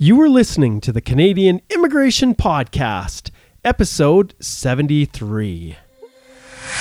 You are listening to the Canadian Immigration Podcast, episode 73.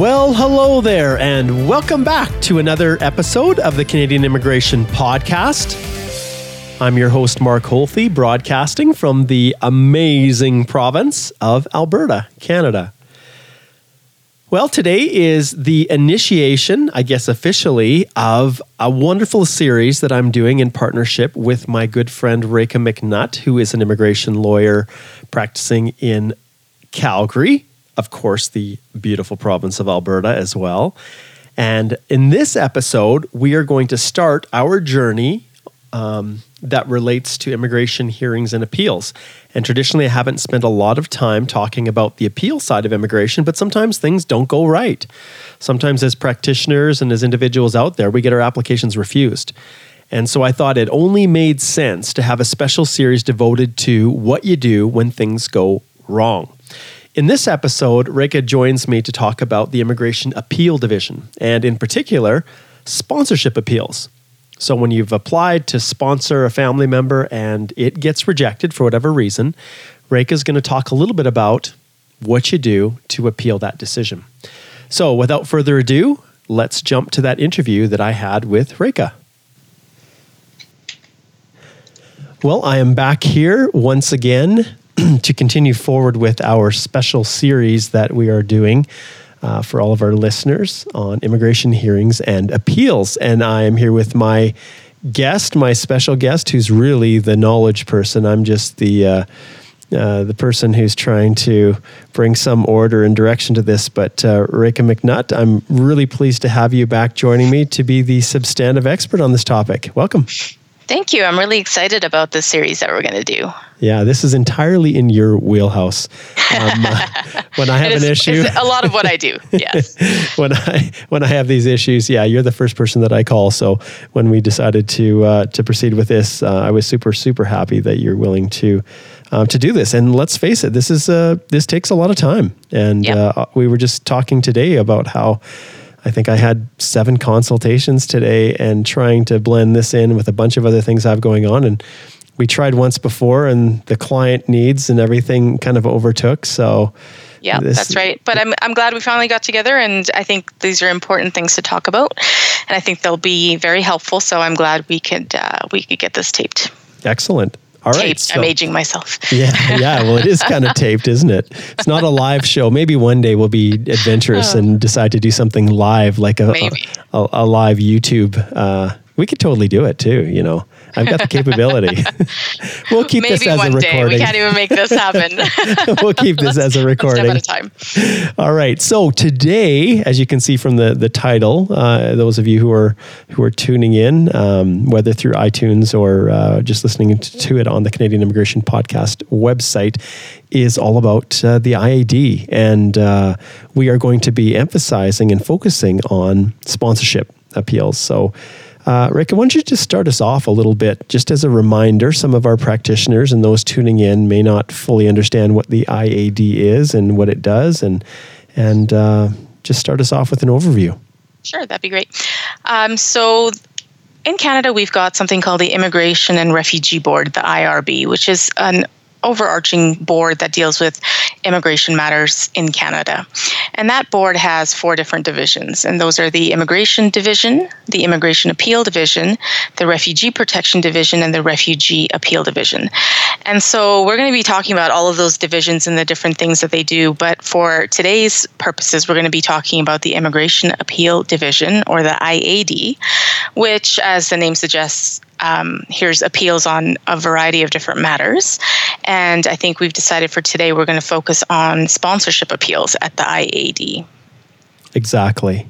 Well, hello there, and welcome back to another episode of the Canadian Immigration Podcast. I'm your host, Mark Holthe, broadcasting from the amazing province of Alberta, Canada. Well, today is the initiation, I guess officially, of a wonderful series that I'm doing in partnership with my good friend Reka McNutt, who is an immigration lawyer practicing in Calgary, of course, the beautiful province of Alberta as well. And in this episode, we are going to start our journey um, that relates to immigration hearings and appeals. And traditionally, I haven't spent a lot of time talking about the appeal side of immigration, but sometimes things don't go right. Sometimes, as practitioners and as individuals out there, we get our applications refused. And so I thought it only made sense to have a special series devoted to what you do when things go wrong. In this episode, Reka joins me to talk about the Immigration Appeal Division, and in particular, sponsorship appeals. So, when you've applied to sponsor a family member and it gets rejected for whatever reason, Reka is going to talk a little bit about what you do to appeal that decision. So, without further ado, let's jump to that interview that I had with Reka. Well, I am back here once again to continue forward with our special series that we are doing uh, for all of our listeners on immigration hearings and appeals. And I am here with my guest, my special guest, who's really the knowledge person. I'm just the uh, uh, the person who's trying to bring some order and direction to this. But uh, Reka McNutt, I'm really pleased to have you back joining me to be the substantive expert on this topic. Welcome. Thank you. I'm really excited about this series that we're going to do. Yeah, this is entirely in your wheelhouse. Um, uh, when I have is, an issue, a lot of what I do. Yes. when I when I have these issues, yeah, you're the first person that I call. So when we decided to uh, to proceed with this, uh, I was super super happy that you're willing to. Um, to do this, and let's face it, this is uh, this takes a lot of time. And Yep. uh, we were just talking today about how I think I had seven consultations today and trying to blend this in with a bunch of other things I have going on. And we tried once before, and the client needs and everything kind of overtook. So, Yeah, this- that's right. But I'm, I'm glad we finally got together, and I think these are important things to talk about, and I think they'll be very helpful. So I'm glad we could uh, we could get this taped. excellent. All right. taped. so- I'm aging myself. Yeah, yeah. Well, it is kind of taped, isn't it? It's not a live show. Maybe one day we'll be adventurous and decide to do something live, like a Maybe. a, a live YouTube. Uh, we could totally do it too. You know, I've got the capability. we'll keep this Maybe as a record. Maybe one day we can't even make this happen. we'll keep this as a One step recording. at a time. All right. So today, as you can see from the the title, uh, those of you who are who are tuning in, um, whether through iTunes or uh, just listening to, to it on the Canadian Immigration Podcast website, is all about uh, the IAD, and uh, we are going to be emphasizing and focusing on sponsorship appeals. So. Uh, Reka, why don't you just start us off a little bit, just as a reminder? Some of our practitioners and those tuning in may not fully understand what the IAD is and what it does, and and uh, just start us off with an overview. Sure, that'd be great. Um, so, in Canada, we've got something called the Immigration and Refugee Board, the IRB, which is an overarching board that deals with immigration matters in Canada. And that board has four different divisions, and those are the Immigration Division, the Immigration Appeal Division, the Refugee Protection Division, and the Refugee Appeal Division. And so we're going to be talking about all of those divisions and the different things that they do. But for today's purposes, we're going to be talking about the Immigration Appeal Division, or the IAD, which, as the name suggests, um, hears appeals on a variety of different matters. And I think we've decided for today we're going to focus on sponsorship appeals at the IAD. Exactly.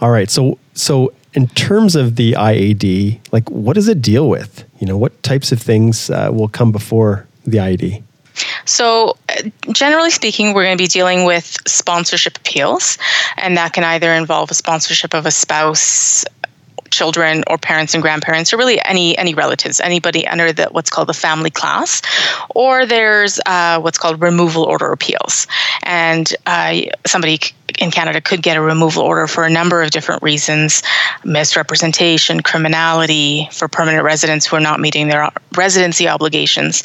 All right. So so in terms of the IAD, like what does it deal with? You know, what types of things uh, will come before the IAD? So, uh, generally speaking, we're going to be dealing with sponsorship appeals, and that can either involve a sponsorship of a spouse, children or parents and grandparents or really any any relatives anybody under the what's called the family class or there's uh, what's called removal order appeals and uh, somebody in Canada could get a removal order for a number of different reasons misrepresentation, criminality, for permanent residents who are not meeting their residency obligations.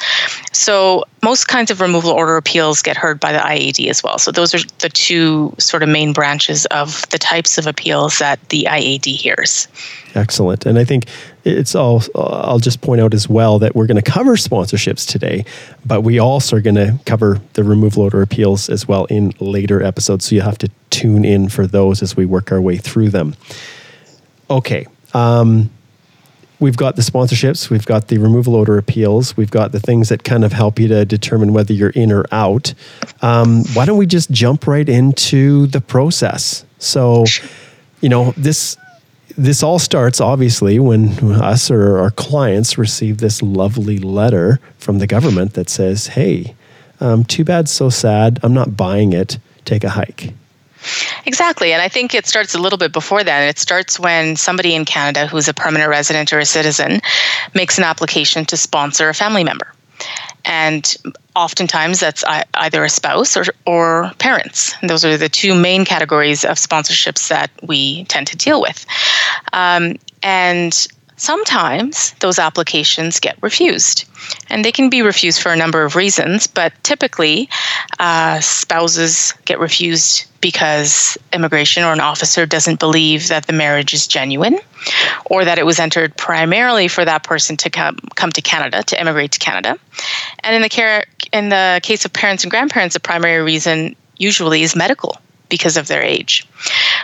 So, most kinds of removal order appeals get heard by the IAD as well. So, those are the two sort of main branches of the types of appeals that the IAD hears. Excellent. And I think it's all, I'll just point out as well that we're going to cover sponsorships today, but we also are going to cover the removal order appeals as well in later episodes. So you have to tune in for those as we work our way through them. Okay. Um, we've got the sponsorships, we've got the removal order appeals, we've got the things that kind of help you to determine whether you're in or out. Um, why don't we just jump right into the process? So, you know, this this all starts obviously when us or our clients receive this lovely letter from the government that says, "Hey, um, too bad, so sad. I'm not buying it. Take a hike." Exactly. And I think it starts a little bit before that. It starts when somebody in Canada who's a permanent resident or a citizen makes an application to sponsor a family member and oftentimes that's either a spouse or, or parents. And those are the two main categories of sponsorships that we tend to deal with. Um, and sometimes those applications get refused. And they can be refused for a number of reasons, but typically uh, spouses get refused because immigration or an officer doesn't believe that the marriage is genuine or that it was entered primarily for that person to come, come to Canada, to immigrate to Canada. And in the, care, in the case of parents and grandparents, the primary reason usually is medical because of their age.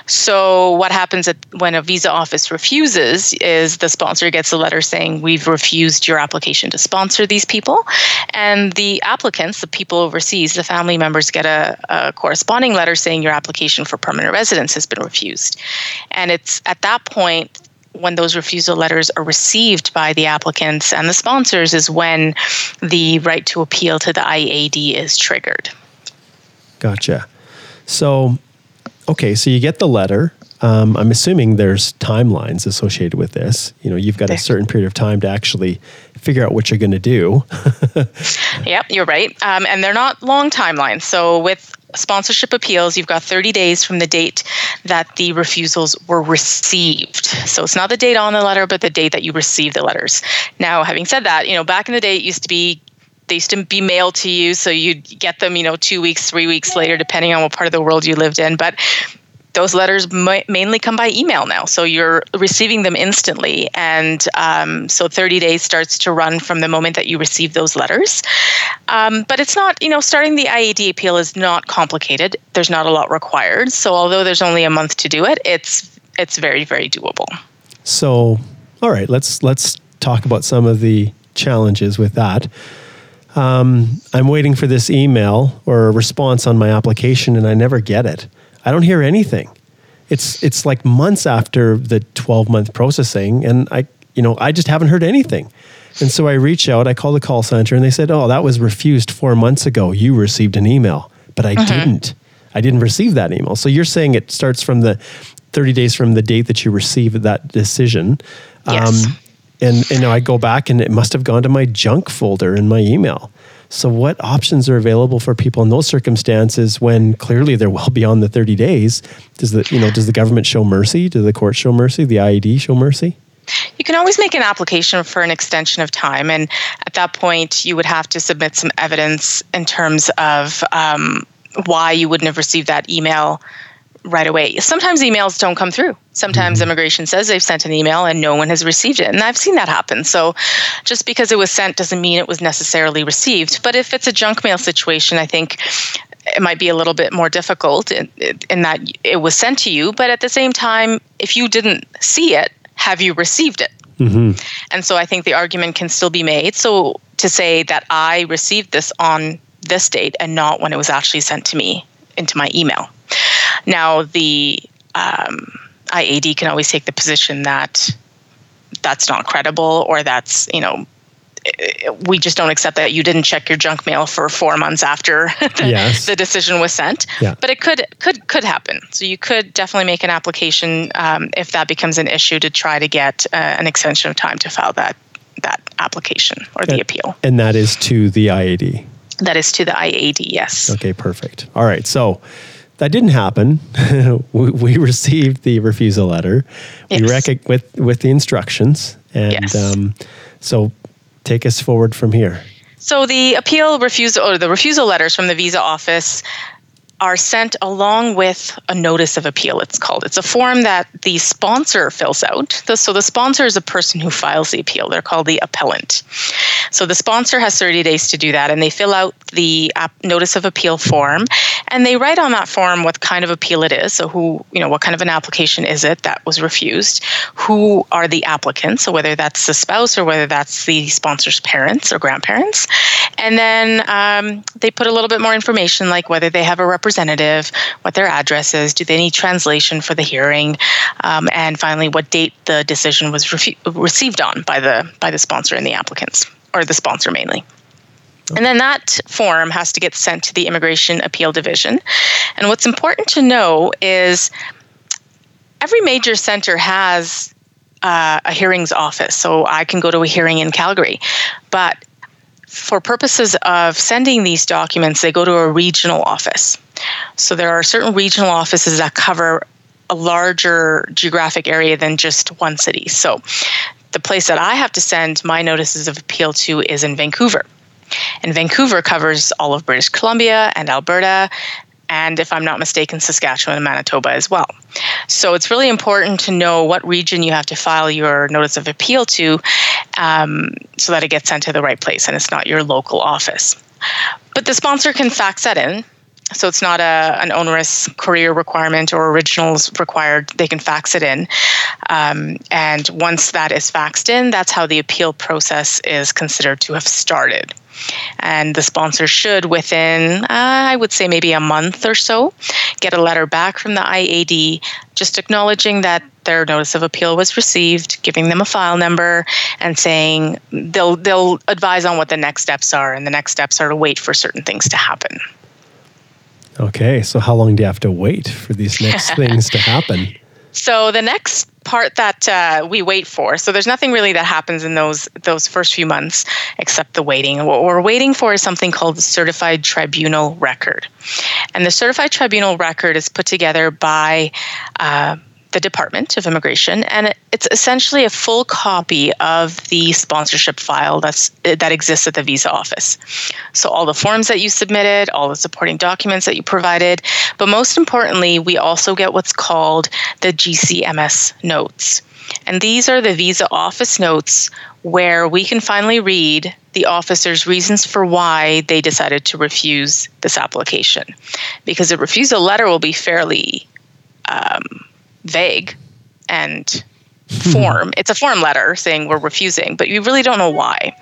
So, what happens at, when a visa office refuses is the sponsor gets a letter saying, We've refused your application to sponsor these people. And the applicants, the people overseas, the family members get a, a corresponding letter saying your application for permanent residence has been refused. And it's at that point when those refusal letters are received by the applicants and the sponsors is when the right to appeal to the IAD is triggered. Gotcha. So, okay, so you get the letter. Um, I'm assuming there's timelines associated with this. You know, you've got a certain period of time to actually figure out what you're going to do. yep, you're right. Um, and they're not long timelines. So, with sponsorship appeals, you've got 30 days from the date that the refusals were received. So it's not the date on the letter, but the date that you received the letters. Now, having said that, you know, back in the day, it used to be they used to be mailed to you, so you'd get them, you know, two weeks, three weeks later, depending on what part of the world you lived in. But those letters mainly come by email now, so you're receiving them instantly, and um, so 30 days starts to run from the moment that you receive those letters. Um, but it's not, you know, starting the IAD appeal is not complicated. There's not a lot required, so although there's only a month to do it, it's it's very very doable. So, all right, let's let's talk about some of the challenges with that um, I'm waiting for this email or a response on my application and I never get it. I don't hear anything. It's it's like months after the 12 month processing and I you know I just haven't heard anything. And so I reach out, I call the call center and they said, "Oh, that was refused 4 months ago. You received an email." But I uh-huh. didn't. I didn't receive that email. So you're saying it starts from the 30 days from the date that you received that decision. Yes. Um, and and I go back and it must have gone to my junk folder in my email. So what options are available for people in those circumstances when clearly they're well beyond the 30 days? Does the you know does the government show mercy? Does the court show mercy? The IAD show mercy? You can always make an application for an extension of time, and at that point, you would have to submit some evidence in terms of um, why you wouldn't have received that email right away. Sometimes emails don't come through. Sometimes mm-hmm. immigration says they've sent an email and no one has received it. And I've seen that happen. So just because it was sent doesn't mean it was necessarily received. But if it's a junk mail situation, I think it might be a little bit more difficult in, in that it was sent to you. But at the same time, if you didn't see it, have you received it? Mm-hmm. And so I think the argument can still be made. So to say that I received this on this date and not when it was actually sent to me into my email. Now, the um, IAD can always take the position that that's not credible or that's you know we just don't accept that you didn't check your junk mail for four months after the, yes. the decision was sent. Yeah. But it could could could happen. So you could definitely make an application um, if that becomes an issue to try to get uh, an extension of time to file that that application or the and, appeal. And that is to the IAD. That is to the IAD. Yes. Okay. Perfect. All right. So that didn't happen. we, we, received the refusal letter. Yes. We rec- with with the instructions, and yes. um, so take us forward from here. So the appeal refusal or the refusal letters from the visa office are sent along with a notice of appeal, it's called. It's a form that the sponsor fills out. So the sponsor is a person who files the appeal. They're called the appellant. So the sponsor has 30 days to do that, and they fill out the notice of appeal form, and they write on that form what kind of appeal it is. So who, you know, what kind of an application is it that was refused? Who are the applicants? So whether that's the spouse or whether that's the sponsor's parents or grandparents, and then um, they put a little bit more information, like whether they have a representative what their address is, do they need translation for the hearing, um, and finally, what date the decision was refu- received on by the by the sponsor and the applicants, or the sponsor mainly. And then that form has to get sent to the Immigration Appeal Division. And what's important to know is every major center has uh, a hearings office. So I can go to a hearing in Calgary. But for purposes of sending these documents, they go to a regional office. So there are certain regional offices that cover a larger geographic area than just one city. So the place that I have to send my notices of appeal to is in Vancouver. And Vancouver covers all of British Columbia and Alberta, and if I'm not mistaken, Saskatchewan and Manitoba as well. So it's really important to know what region you have to file your notice of appeal to um, so that it gets sent to the right place and it's not your local office. But the sponsor can fax that in so it's not a an onerous courier requirement or originals required. They can fax it in, um, and once that is faxed in, that's how the appeal process is considered to have started. And the sponsor should, within uh, I would say maybe a month or so, get a letter back from the IAD just acknowledging that their notice of appeal was received, giving them a file number, and saying they'll they'll advise on what the next steps are, and the next steps are to wait for certain things to happen. Okay, so how long do you have to wait for these next things to happen? So the next part that uh, we wait for, so there's nothing really that happens in those those first few months except the waiting. What we're waiting for is something called the certified tribunal record, and the certified tribunal record is put together by. Uh, the Department of Immigration, and it's essentially a full copy of the sponsorship file that's that exists at the visa office. So all the forms that you submitted, all the supporting documents that you provided, but most importantly, we also get what's called the GCMS notes. And these are the visa office notes where we can finally read the officer's reasons for why they decided to refuse this application. Because a refusal letter will be fairly um, vague and hmm. form. it's a form letter saying we're refusing, but you really don't know why.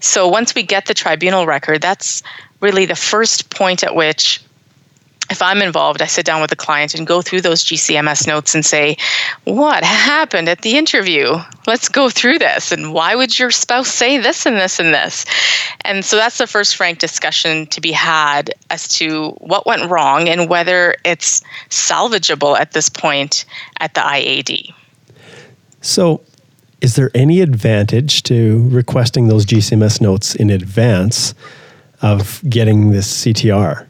So once we get the tribunal record, that's really the first point at which if I'm involved, I sit down with the client and go through those GCMS notes and say, What happened at the interview? Let's go through this. And why would your spouse say this and this and this? And so that's the first frank discussion to be had as to what went wrong and whether it's salvageable at this point at the IAD. So, is there any advantage to requesting those GCMS notes in advance of getting this CTR?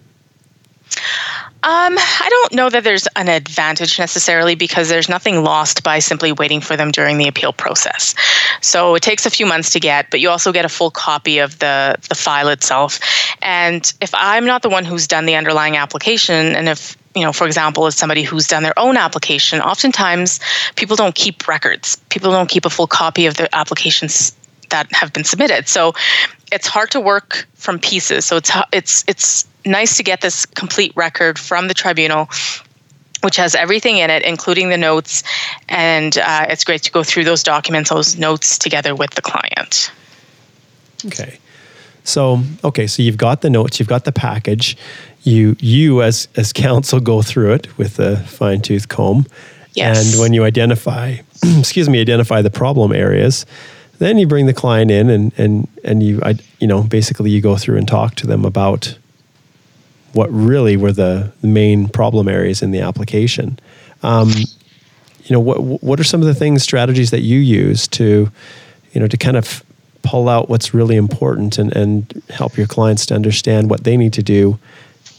Um, I don't know that there's an advantage necessarily because there's nothing lost by simply waiting for them during the appeal process. So it takes a few months to get, but you also get a full copy of the the file itself. And if I'm not the one who's done the underlying application, and if you know, for example, as somebody who's done their own application, oftentimes people don't keep records. People don't keep a full copy of the applications that have been submitted. So it's hard to work from pieces. So it's it's it's nice to get this complete record from the tribunal which has everything in it, including the notes. And uh, it's great to go through those documents, those notes together with the client. Okay. So, okay, so you've got the notes, you've got the package. You, you as, as counsel, go through it with a fine tooth comb. Yes. And when you identify, excuse me, identify the problem areas, then you bring the client in and and and you I, you know basically you go through and talk to them about what really were the main problem areas in the application. Um, you know what what are some of the things strategies that you use to you know to kind of pull out what's really important and, and help your clients to understand what they need to do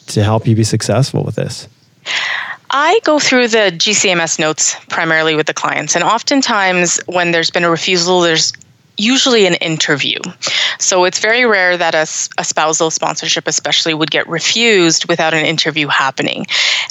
to help you be successful with this? I go through the GCMS notes primarily with the clients, and oftentimes when there's been a refusal, there's usually an interview. So it's very rare that a, a, spousal sponsorship, especially, would get refused without an interview happening.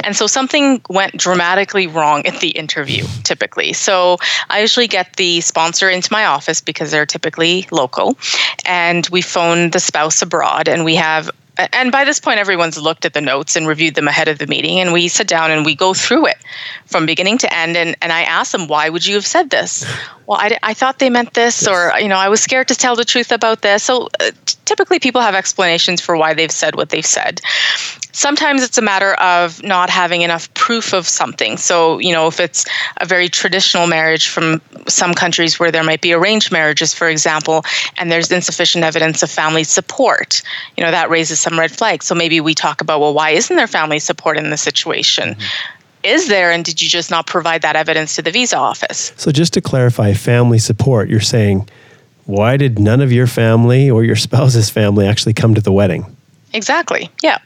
And so something went dramatically wrong at the interview, typically. So I usually get the sponsor into my office because they're typically local, and we phone the spouse abroad, and we have and by this point everyone's looked at the notes and reviewed them ahead of the meeting and we sit down and we go through it from beginning to end and, and i ask them why would you have said this? Well I, I thought they meant this yes. or you know i was scared to tell the truth about this. So uh, typically people have explanations for why they've said what they've said sometimes it's a matter of not having enough proof of something. So, you know, if it's a very traditional marriage from some countries where there might be arranged marriages, for example, and there's insufficient evidence of family support, you know, that raises some red flags. So maybe we talk about, well, why isn't there family support in this situation? Mm-hmm is there and did you just not provide that evidence to the visa office so just to clarify family support you're saying why did none of your family or your spouse's family actually come to the wedding Exactly. Yeah.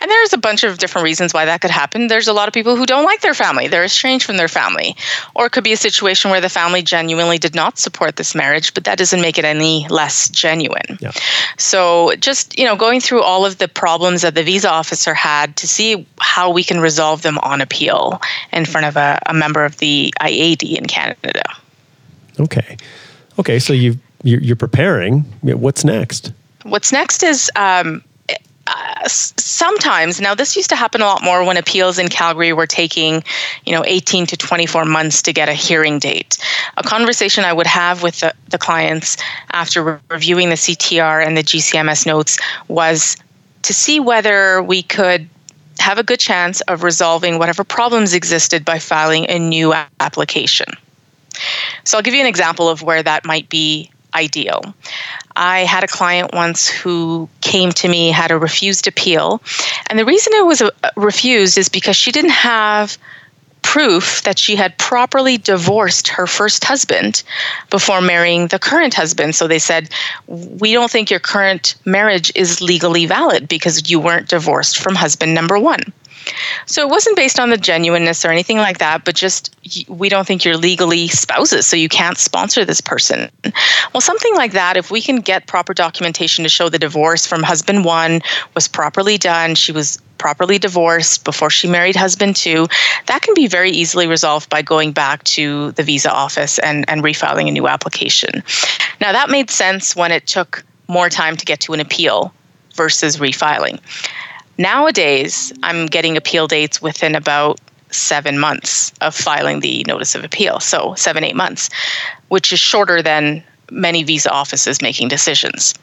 And there's a bunch of different reasons why that could happen. There's a lot of people who don't like their family. They're estranged from their family. Or it could be a situation where the family genuinely did not support this marriage, but that doesn't make it any less genuine. Yeah. So just, you know, going through all of the problems that the visa officer had to see how we can resolve them on appeal in front of a, a member of the IAD in Canada. Okay. Okay, so you you're preparing. What's next? What's next is um, uh, sometimes. Now this used to happen a lot more when appeals in calgary were taking you know 18 to 24 months to get a hearing date. A conversation i would have with the, the clients after re- reviewing the ctr and the gcms notes was to see whether we could have a good chance of resolving whatever problems existed by filing a new application. So i'll give you an example of where that might be ideal. I had a client once who came to me, had a refused appeal. And the reason it was uh, refused is because she didn't have proof that she had properly divorced her first husband before marrying the current husband. So they said, We don't think your current marriage is legally valid because you weren't divorced from husband number one. So it wasn't based on the genuineness or anything like that, but just we don't think you're legally spouses, so you can't sponsor this person. Well, something like that, if we can get proper documentation to show the divorce from husband one was properly done, she was properly divorced before she married husband two, that can be very easily resolved by going back to the visa office and, and refiling a new application. Now, that made sense when it took more time to get to an appeal versus refiling. Nowadays, I'm getting appeal dates within about seven months of filing the notice of appeal. So, seven, eight months, which is shorter than many visa offices making decisions.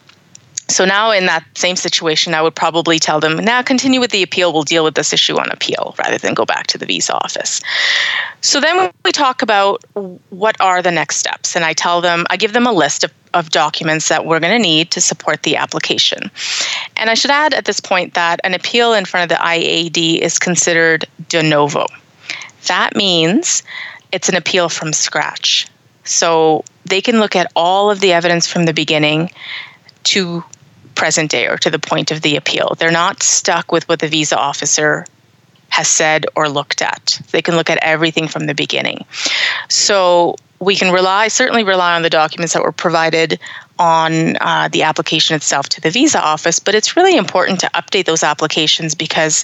So now in that same situation, I would probably tell them, now continue with the appeal. We'll deal with this issue on appeal rather than go back to the visa office. So then we talk about what are the next steps. And I tell them, I give them a list of, of documents that we're going to need to support the application. And I should add at this point that an appeal in front of the IAD is considered de novo. That means it's an appeal from scratch. So they can look at all of the evidence from the beginning to present day or to the point of the appeal. They're not stuck with what the visa officer has said or looked at. They can look at everything from the beginning. So we can rely, certainly rely on the documents that were provided on uh, the application itself to the visa office, but it's really important to update those applications because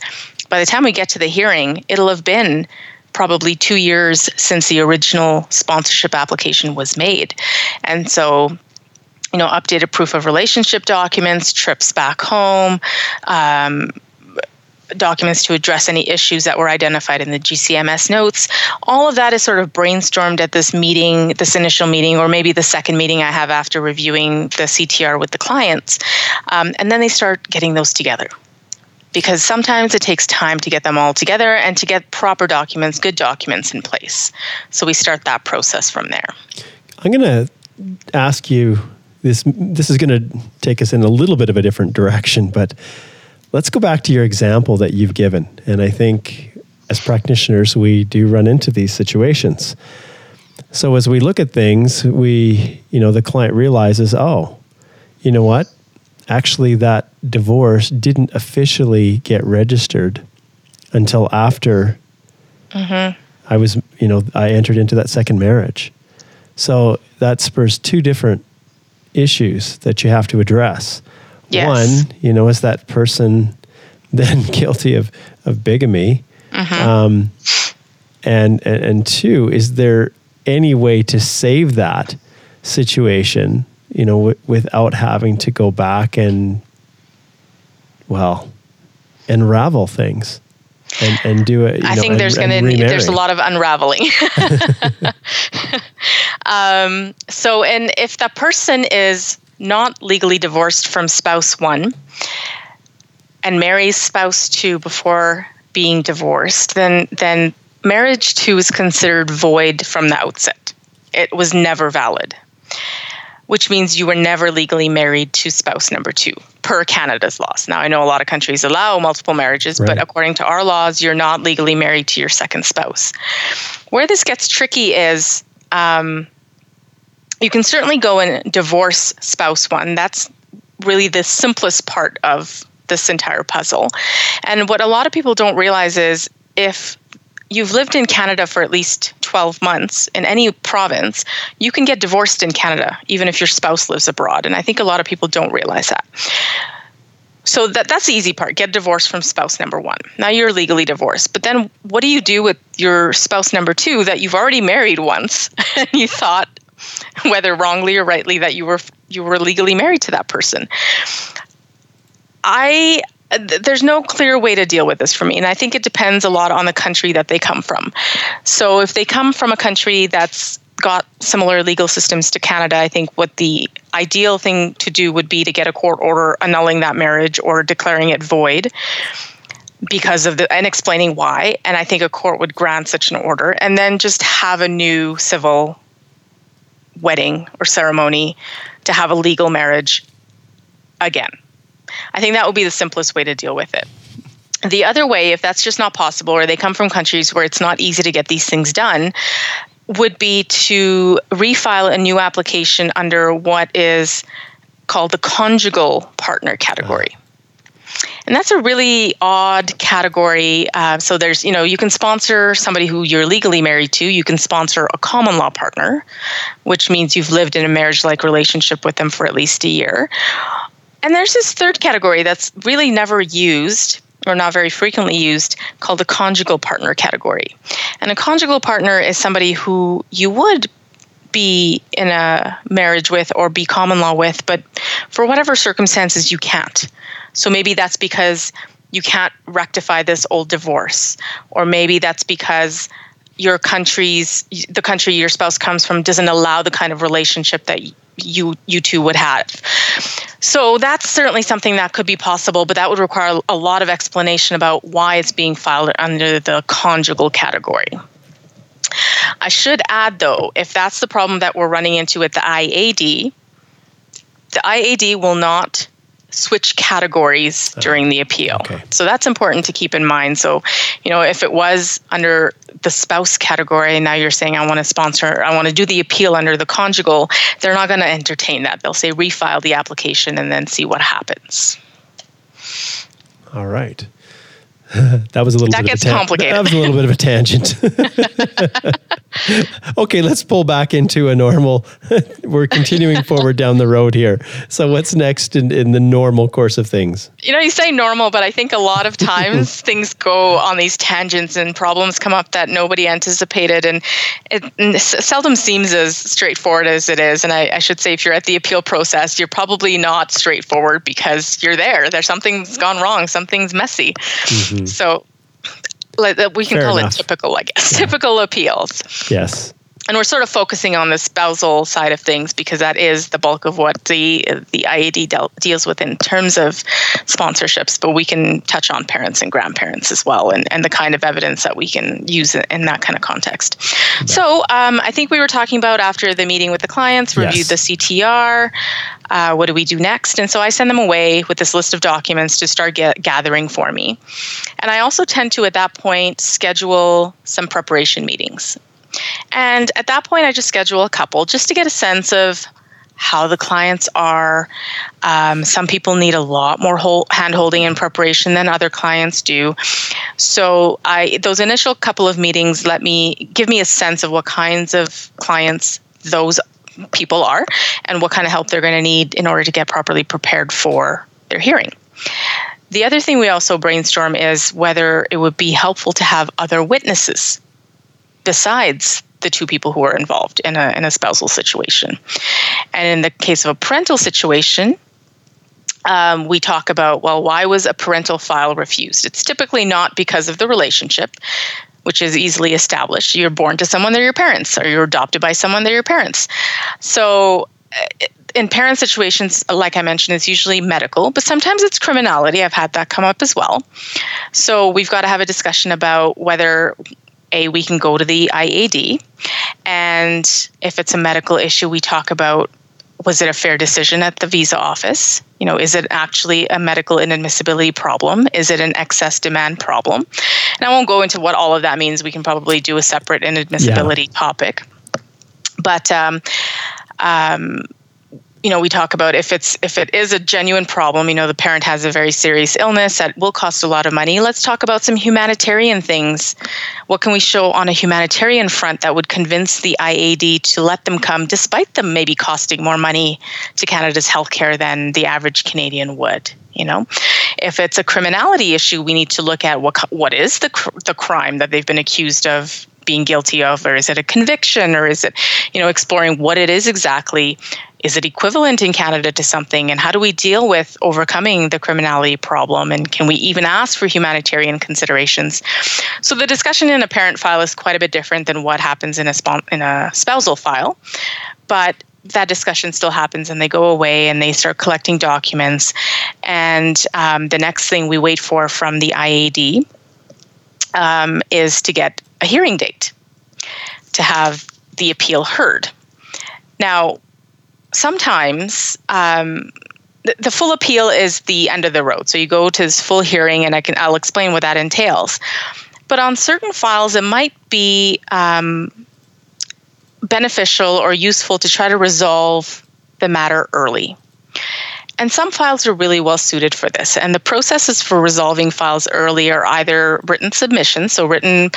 by the time we get to the hearing, it'll have been probably two years since the original sponsorship application was made. And so you know, updated proof of relationship documents, trips back home, um, documents to address any issues that were identified in the GCMS notes. All of that is sort of brainstormed at this meeting, this initial meeting, or maybe the second meeting I have after reviewing the CTR with the clients. Um, and then they start getting those together. because sometimes it takes time to get them all together and to get proper documents, good documents in place. So we start that process from there. I'm going to ask you this this is going to take us in a little bit of a different direction, but let's go back to your example that you've given. And I think as practitioners we do run into these situations. So as we look at things, we, you know, the client realizes, "Oh, you know what? Actually that divorce didn't officially get registered until after Mm-hmm. I was, you know, I entered into that second marriage. So that spurs two different issues that you have to address. Yes. One, you know, is that person then guilty of, of bigamy? Um, and, and, and two, is there any way to save that situation, you know, w- without having to go back and, well, unravel things? And, and do it. you I know, think there's going to there's a lot of unraveling. um, so, and if the person is not legally divorced from spouse one and marries spouse two before being divorced, then then marriage two is considered void from the outset. It was never valid, which means you were never legally married to spouse number two per Canada's laws. Now, I know a lot of countries allow multiple marriages, Right. but according to our laws, you're not legally married to your second spouse. Where this gets tricky is um, you can certainly go and divorce spouse one. That's really the simplest part of this entire puzzle. And what a lot of people don't realize is if you've lived in Canada for at least 12 months in any province, you can get divorced in Canada, even if your spouse lives abroad. And I think a lot of people don't realize that. So that, that's the easy part get divorced from spouse number one. Now you're legally divorced. But then what do you do with your spouse number two that you've already married once and you thought, whether wrongly or rightly, that you were you were legally married to that person? I th- there's no clear way to deal with this for me and i think it depends a lot on the country that they come from so if they come from a country that's got similar legal systems to canada i think what the ideal thing to do would be to get a court order annulling that marriage or declaring it void because of the and explaining why and i think a court would grant such an order and then just have a new civil wedding or ceremony to have a legal marriage again I think that would be the simplest way to deal with it. The other way, if that's just not possible, or they come from countries where it's not easy to get these things done, would be to refile a new application under what is called the conjugal partner category. Uh-huh. And that's a really odd category. Uh, so there's, you know, you can sponsor somebody who you're legally married to. You can sponsor a common law partner, which means you've lived in a marriage like relationship with them for at least a year. And there's this third category that's really never used or not very frequently used called the conjugal partner category. And a conjugal partner is somebody who you would be in a marriage with or be common law with, but for whatever circumstances you can't. So maybe that's because you can't rectify this old divorce, or maybe that's because your country's the country your spouse comes from doesn't allow the kind of relationship that you you two would have. So that's certainly something that could be possible, but that would require a lot of explanation about why it's being filed under the conjugal category. I should add, though, if that's the problem that we're running into with the IAD, the IAD will not switch categories uh, during the appeal. okay. So that's important to keep in mind. So, you know, if it was under the spouse category, now you're saying I want to sponsor, I want to do the appeal under the conjugal, they're not going to entertain that. They'll say refile the application and then see what happens. All right. that was a little That bit gets of a tan- complicated. That was a little bit of a tangent. okay, let's pull back into a normal. We're continuing forward down the road here. So, what's next in, in the normal course of things? you know, you say normal, but I think a lot of times things go on these tangents and problems come up that nobody anticipated, and it and seldom seems as straightforward as it is. And I, I should say, if you're at the appeal process, you're probably not straightforward because you're there. There's something's gone wrong, something's messy. Mm-hmm. So. We can Fair call enough. it typical, I guess. Typical appeals. Yes. and we're sort of focusing on the spousal side of things because that is the bulk of what the the IAD del- deals with in terms of sponsorships. But we can touch on parents and grandparents as well, and, and the kind of evidence that we can use in that kind of context. Yeah. So um, I think we were talking about after the meeting with the clients, reviewed yes. the CTR. Uh, what do we do next? And so I send them away with this list of documents to start get, gathering for me. And I also tend to, at that point, schedule some preparation meetings. And at that point, I just schedule a couple just to get a sense of how the clients are. Um, some people need a lot more hand holding and preparation than other clients do. So I those initial couple of meetings let me give me a sense of what kinds of clients those people are and what kind of help they're going to need in order to get properly prepared for their hearing. The other thing we also brainstorm is whether it would be helpful to have other witnesses besides the two people who are involved in a, in a spousal situation. And in the case of a parental situation, um, we talk about well, why was a parental file refused? It's typically not because of the relationship, which is easily established. You're born to someone, they're your parents, or you're adopted by someone, they're your parents. So, uh, in parent situations, like I mentioned, it's usually medical, but sometimes it's criminality. I've had that come up as well. So, we've got to have a discussion about whether a we can go to the IAD, and if it's a medical issue, we talk about was it a fair decision at the visa office? You know, is it actually a medical inadmissibility problem? Is it an excess demand problem? And I won't go into what all of that means. We can probably do a separate inadmissibility yeah. topic. But um, um, you know we talk about if it's if it is a genuine problem you know the parent has a very serious illness that will cost a lot of money. Let's talk about some humanitarian things. What can we show on a humanitarian front that would convince the IAD to let them come despite them maybe costing more money to Canada's healthcare than the average Canadian would you know? If it's a criminality issue we need to look at what what is the the crime that they've been accused of being guilty of or is it a conviction or is it you know exploring what it is exactly is it equivalent in Canada to something? And how do we deal with overcoming the criminality problem? And can we even ask for humanitarian considerations? So the discussion in a parent file is quite a bit different than what happens in a, in a spousal file. But that discussion still happens and they go away and they start collecting documents. And um, the next thing we wait for from the IAD um, is to get a hearing date to have the appeal heard. Now, sometimes um, the, the, full appeal is the end of the road. So you go to this full hearing, and I can I'll explain what that entails. But on certain files, it might be um, beneficial or useful to try to resolve the matter early. And some files are really well suited for this. And the processes for resolving files early are either written submissions, so written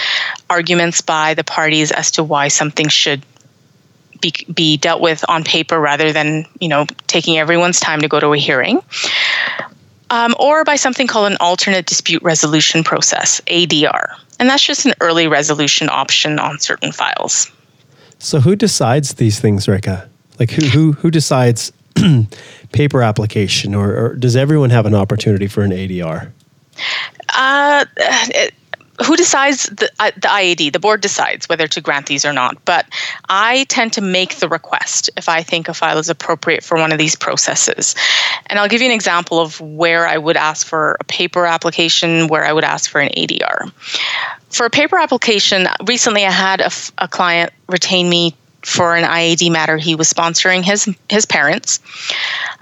arguments by the parties as to why something should be, be dealt with on paper rather than you know taking everyone's time to go to a hearing. Um, or by something called an alternate dispute resolution process, ADR. And that's just an early resolution option on certain files. So who decides these things, Reka? Like who who who decides paper application, or, or, does everyone have an opportunity for an ADR? Uh, it, who decides the, uh, the IAD? The board decides whether to grant these or not. But I tend to make the request if I think a file is appropriate for one of these processes. And I'll give you an example of where I would ask for a paper application, where I would ask for an ADR. For a paper application, recently I had a, a client retain me for an IAD matter. He was sponsoring his his parents,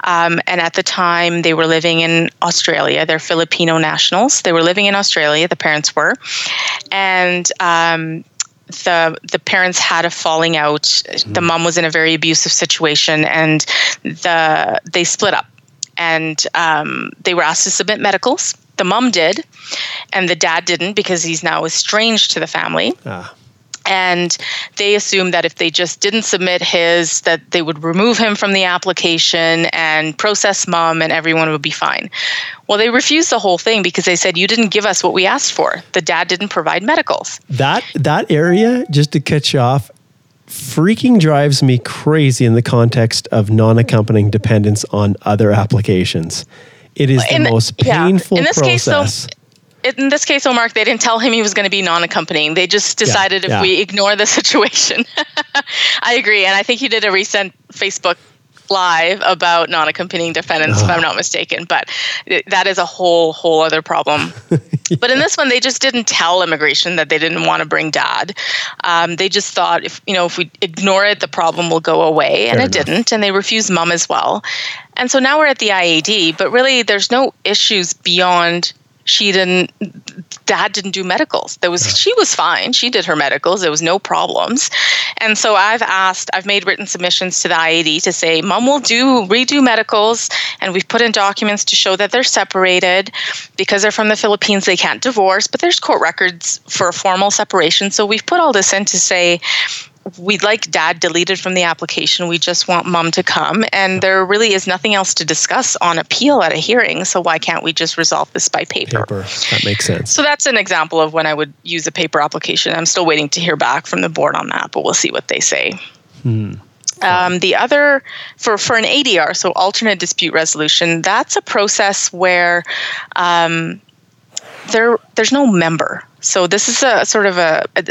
um, and at the time they were living in Australia. They're Filipino nationals. They were living in Australia. The parents were, and. Um, the the parents had a falling out. Mm-hmm. The mom was in a very abusive situation, and the they split up. And um, they were asked to submit medicals. The mom did, and the dad didn't because he's now estranged to the family. Ah and they assumed that if they just didn't submit his that they would remove him from the application and process mom and everyone would be fine well they refused the whole thing because they said you didn't give us what we asked for the dad didn't provide medicals that that area just to cut you off freaking drives me crazy in the context of non-accompanying dependents on other applications it is the in, most painful yeah. in this process. case though in this case, Omar, they didn't tell him he was going to be non-accompanying. They just decided yeah. if we ignore the situation. I agree, and I think you did a recent Facebook live about non-accompanying dependents, if I'm not mistaken. But that is a whole whole other problem. yeah. But in this one, they just didn't tell immigration that they didn't want to bring dad. Um, they just thought if you know if we ignore it, the problem will go away, Fair and it enough. didn't. And they refused mom as well. And so now we're at the IAD, but really, there's no issues beyond she didn't dad didn't do medicals. There was she was fine. She did her medicals. There was no problems. And so i've asked i've made written submissions to the iad to say mom will do redo medicals. And we've put in documents to show that they're separated. Because they're from the philippines they can't divorce but there's court records for a formal separation. So we've put all this in to say we'd like dad deleted from the application. We just want mom to come. And there really is nothing else to discuss on appeal at a hearing. So why can't we just resolve this by paper? Paper. That makes sense. So that's an example of when I would use a paper application. I'm still waiting to hear back from the board on that, but we'll see what they say. Hmm. Um, the other for for an ADR, so alternate dispute resolution, that's a process where um, there there's no member. So this is a sort of a, a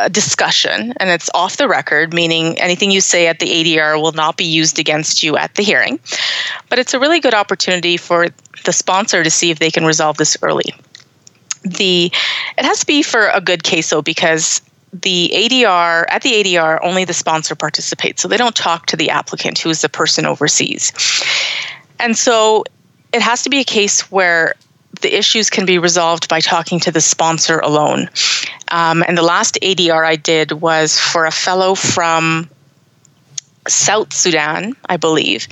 a discussion and it's off the record, meaning anything you say at the ADR will not be used against you at the hearing. But it's a really good opportunity for the sponsor to see if they can resolve this early. The it has to be for a good case though, because the ADR at the ADR only the sponsor participates, so they don't talk to the applicant who is the person overseas. And so it has to be a case where the issues can be resolved by talking to the sponsor alone. Um, and the last ADR I did was for a fellow from South Sudan, I believe.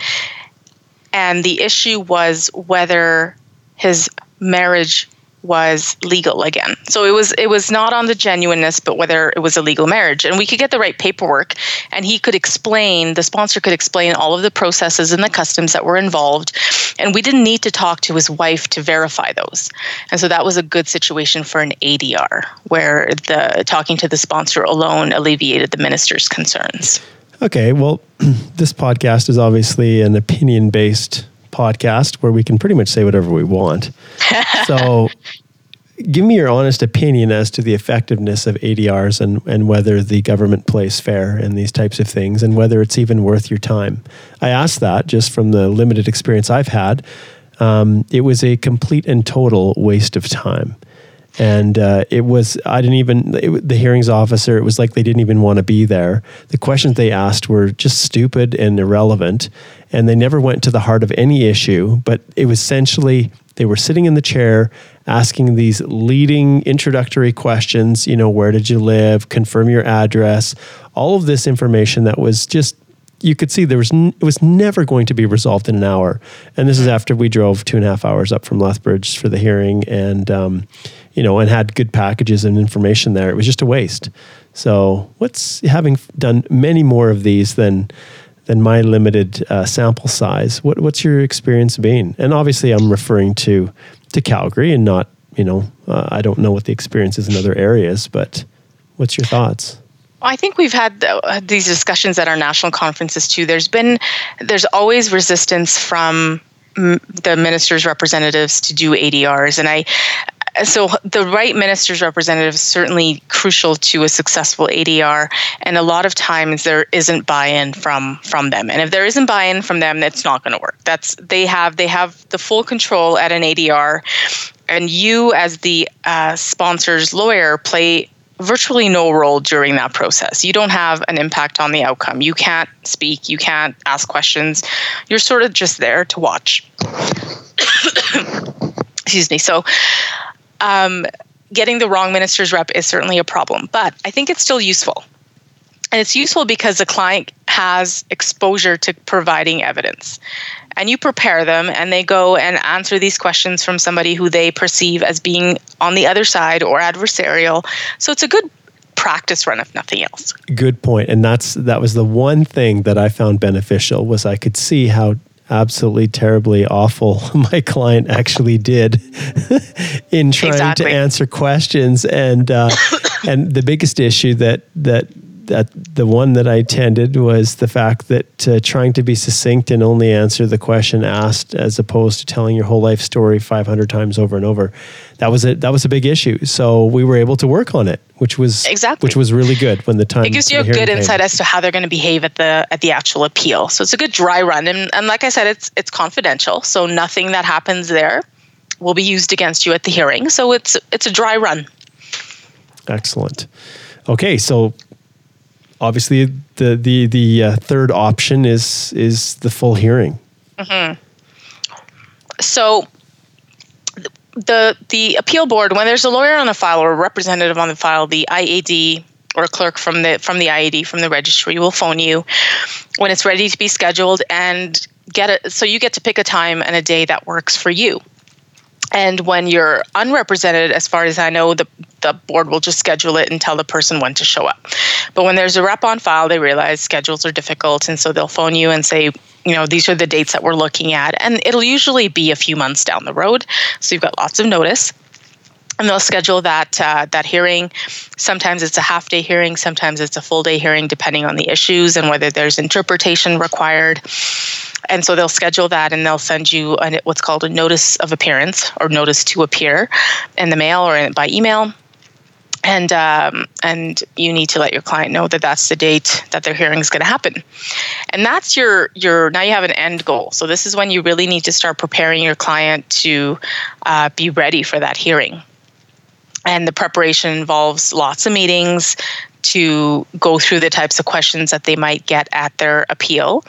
And the issue was whether his marriage was legal again. So it was it was not on the genuineness, but whether it was a legal marriage. And we could get the right paperwork, and he could explain. The sponsor could explain all of the processes and the customs that were involved, and we didn't need to talk to his wife to verify those. And so that was a good situation for an ADR, where the talking to the sponsor alone alleviated the minister's concerns. Okay, well, this podcast is obviously an opinion based podcast where we can pretty much say whatever we want. so, give me your honest opinion as to the effectiveness of ADRs and, and whether the government plays fair in these types of things and whether it's even worth your time. I ask that just from the limited experience I've had. Um, it was a complete and total waste of time and uh, it was I didn't even it, the hearings officer. It was like they didn't even want to be there. The questions they asked were just stupid and irrelevant, and they never went to the heart of any issue. But it was essentially they were sitting in the chair asking these leading introductory questions. You know, where did you live? Confirm your address. All of this information that was just you could see there was n- it was never going to be resolved in an hour. And this is after we drove two and a half hours up from Lethbridge for the hearing, and um, you know, and had good packages and information there. It was just a waste. So, what's having done many more of these than than my limited uh, sample size? What, what's your experience been? And obviously, I'm referring to to Calgary and not, you know, uh, I don't know what the experience is in other areas, but what's your thoughts? I think we've had uh, these discussions at our national conferences too. There's been, there's always resistance from the minister's representatives to do ADRs, and I, so the right minister's representative is certainly crucial to a successful ADR, and a lot of times there isn't buy-in from from them. And if there isn't buy-in from them, that's not going to work. That's they have they have the full control at an ADR, and you as the uh, sponsor's lawyer play virtually no role during that process. You don't have an impact on the outcome. You can't speak. You can't ask questions. You're sort of just there to watch. Excuse me. So um, getting the wrong minister's rep is certainly a problem, but I think it's still useful. And it's useful because the client has exposure to providing evidence. And you prepare them, and they go and answer these questions from somebody who they perceive as being on the other side or adversarial. So it's a good practice run if nothing else good point and that's that was the one thing that i found beneficial was i could see how absolutely terribly awful my client actually did in trying exactly. to answer questions and uh, and the biggest issue that that at the one that I attended was the fact that uh, trying to be succinct and only answer the question asked, as opposed to telling your whole life story 500 times over and over, that was a that was a big issue. So we were able to work on it, which was exactly which was really good when the time. It gives you a good insight as to how they're going to behave at the at the actual appeal. So it's a good dry run, and and like I said, it's it's confidential, so nothing that happens there will be used against you at the hearing. So it's it's a dry run. Excellent. Okay, so obviously the the the uh, third option is is the full hearing. Mm-hmm. So the the appeal board, when there's a lawyer on the file or a representative on the file, the IAD or a clerk from the from the IAD from the registry will phone you when it's ready to be scheduled and get it. So you get to pick a time and a day that works for you. And when you're unrepresented, as far as I know, the, the board will just schedule it and tell the person when to show up. But when there's a rep on file, they realize schedules are difficult. And so they'll phone you and say, you know, these are the dates that we're looking at. And it'll usually be a few months down the road. So you've got lots of notice. And they'll schedule that uh, that hearing. Sometimes it's a half day hearing, sometimes it's a full day hearing, depending on the issues and whether there's interpretation required and so they'll schedule that and they'll send you a, what's called a notice of appearance or notice to appear in the mail or by email. And um, and you need to let your client know that that's the date that their hearing is going to happen. And that's your your now you have an end goal. So this is when you really need to start preparing your client to uh, be ready for that hearing. And the preparation involves lots of meetings to go through the types of questions that they might get at their appeal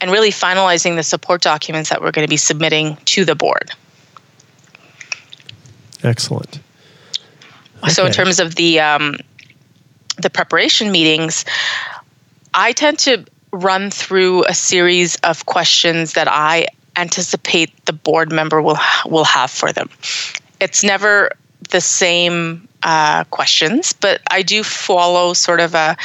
and really finalizing the support documents that we're going to be submitting to the board. Excellent. Okay. So, in terms of the um, the preparation meetings, I tend to run through a series of questions that I anticipate the board member will will have for them. It's never the same uh, questions, but I do follow sort of a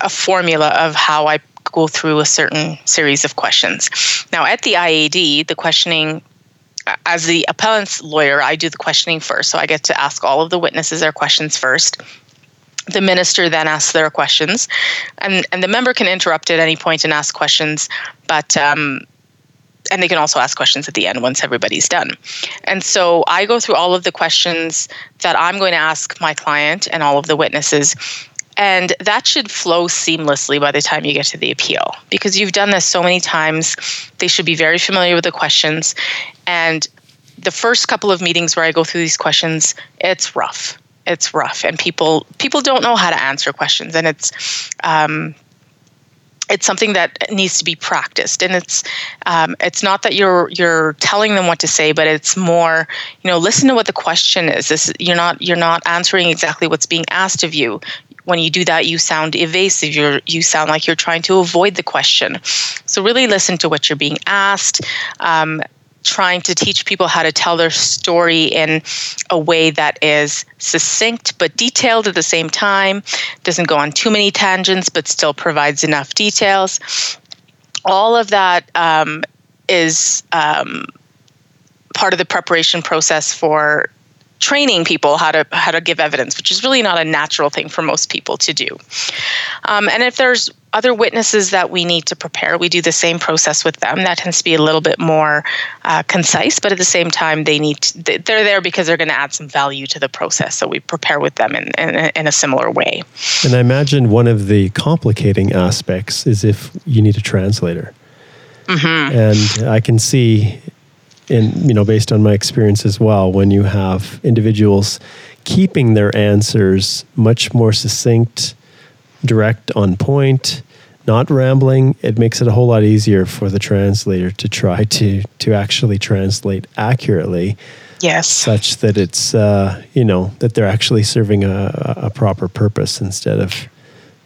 a formula of how I go through a certain series of questions. Now, at the IAD, the questioning as the appellant's lawyer, I do the questioning first. So I get to ask all of the witnesses their questions first. The minister then asks their questions, and, and the member can interrupt at any point and ask questions, but um, and they can also ask questions at the end once everybody's done. And so I go through all of the questions that I'm going to ask my client and all of the witnesses. And that should flow seamlessly by the time you get to the appeal because you've done this so many times. They should be very familiar with the questions. And the first couple of meetings where I go through these questions, it's rough. It's rough, and people people don't know how to answer questions, and it's um, it's something that needs to be practiced. And it's um, it's not that you're you're telling them what to say but it's more you know listen to what the question is. This you're not you're not answering exactly what's being asked of you. When you do that you sound evasive. You you sound like you're trying to avoid the question. So really listen to what you're being asked. Um, trying to teach people how to tell their story in a way that is succinct but detailed at the same time, doesn't go on too many tangents but still provides enough details. All of that um, is um, part of the preparation process for training people how to how to give evidence, which is really not a natural thing for most people to do. Um, and if there's other witnesses that we need to prepare, we do the same process with them. That tends to be a little bit more uh, concise, but at the same time, they need to, they're there because they're going to add some value to the process. So we prepare with them in, in, in a similar way. And I imagine one of the complicating aspects is if you need a translator. Mm-hmm. And I can see in you know based on my experience as well when you have individuals keeping their answers much more succinct direct on point not rambling it makes it a whole lot easier for the translator to try to to actually translate accurately yes. such that it's uh, you know that they're actually serving a, a proper purpose instead of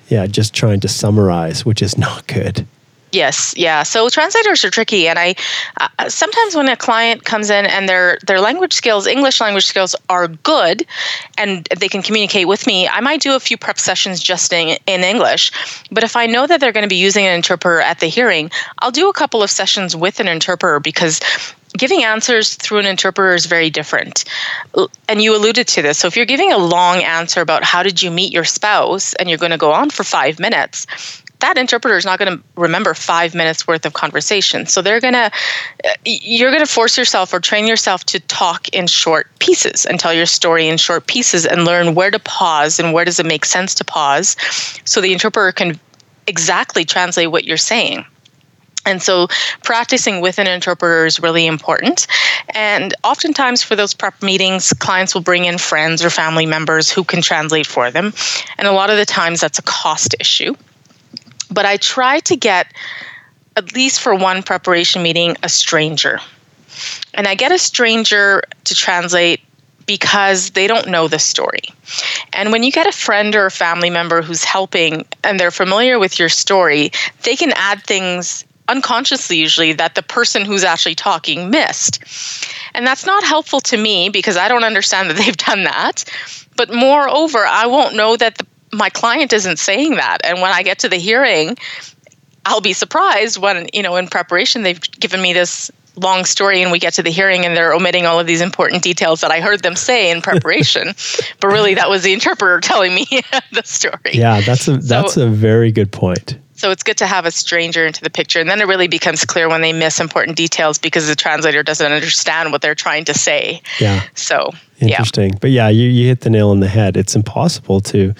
yeah just trying to summarize which is not good Yes, yeah. So translators are tricky, and I uh, sometimes when a client comes in and their their language skills, English language skills, are good, and they can communicate with me, I might do a few prep sessions just in, in English. But if I know that they're going to be using an interpreter at the hearing, I'll do a couple of sessions with an interpreter because giving answers through an interpreter is very different. And you alluded to this. So if you're giving a long answer about how did you meet your spouse and you're going to go on for 5 minutes, that interpreter is not going to remember 5 minutes worth of conversation. So they're going to you're going to force yourself or train yourself to talk in short pieces and tell your story in short pieces and learn where to pause and where does it make sense to pause so the interpreter can exactly translate what you're saying. And so practicing with an interpreter is really important. And oftentimes for those prep meetings, clients will bring in friends or family members who can translate for them. And a lot of the times that's a cost issue. But I try to get, at least for one preparation meeting, a stranger. And I get a stranger to translate because they don't know the story. And when you get a friend or a family member who's helping and they're familiar with your story, they can add things unconsciously usually that the person who's actually talking missed. And that's not helpful to me because I don't understand that they've done that. But moreover, I won't know that the, my client isn't saying that. And when I get to the hearing, I'll be surprised when, you know, in preparation, they've given me this long story and we get to the hearing and they're omitting all of these important details that I heard them say in preparation. but really that was the interpreter telling me the story. Yeah, that's a that's so, a very good point. So it's good to have a stranger into the picture and then it really becomes clear when they miss important details because the translator doesn't understand what they're trying to say. Yeah. So, interesting. Yeah. But yeah, you you hit the nail on the head. It's impossible to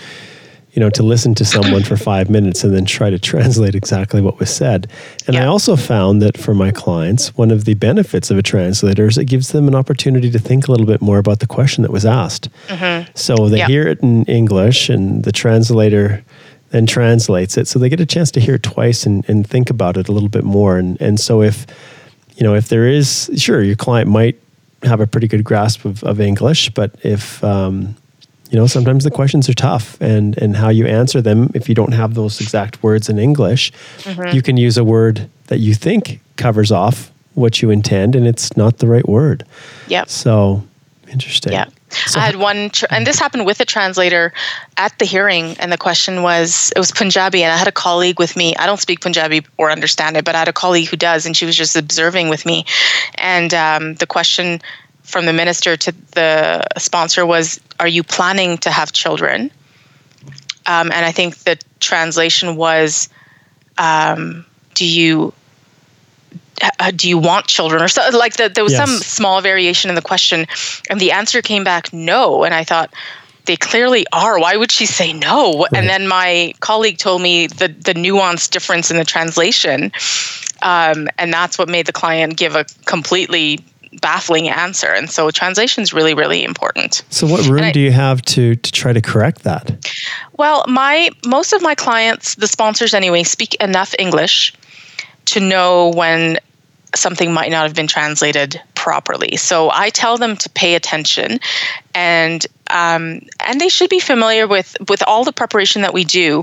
you know, to listen to someone for five minutes and then try to translate exactly what was said. And yeah. I also found that for my clients, one of the benefits of a translator is it gives them an opportunity to think a little bit more about the question that was asked. Mm-hmm. So they yeah. hear it in English and the translator then translates it. So they get a chance to hear it twice and, and think about it a little bit more. And, and so if, you know, if there is, sure, your client might have a pretty good grasp of, of English, but if, um, you know sometimes the questions are tough and and how you answer them if you don't have those exact words in english mm-hmm. you can use a word that you think covers off what you intend and it's not the right word yep so interesting yeah so, I had one, tr- and this happened with a translator at the hearing, and the question was it was Punjabi, and I had a colleague with me. I don't speak Punjabi or understand it, but I had a colleague who does, and she was just observing with me. And um, the question from the minister to the sponsor was, "Are you planning to have children?" Um, and I think the translation was, um, "Do you uh, do you want children?" Or so, like the, there was yes. some small variation in the question, and the answer came back no. And I thought they clearly are. Why would she say no? Right. And then my colleague told me the the nuanced difference in the translation, um, and that's what made the client give a completely baffling answer. And so translation is really, really important. So what room I, do you have to to try to correct that? Well, my most of my clients, the sponsors anyway, speak enough English to know when something might not have been translated properly. So I tell them to pay attention, and um, and they should be familiar with with all the preparation that we do.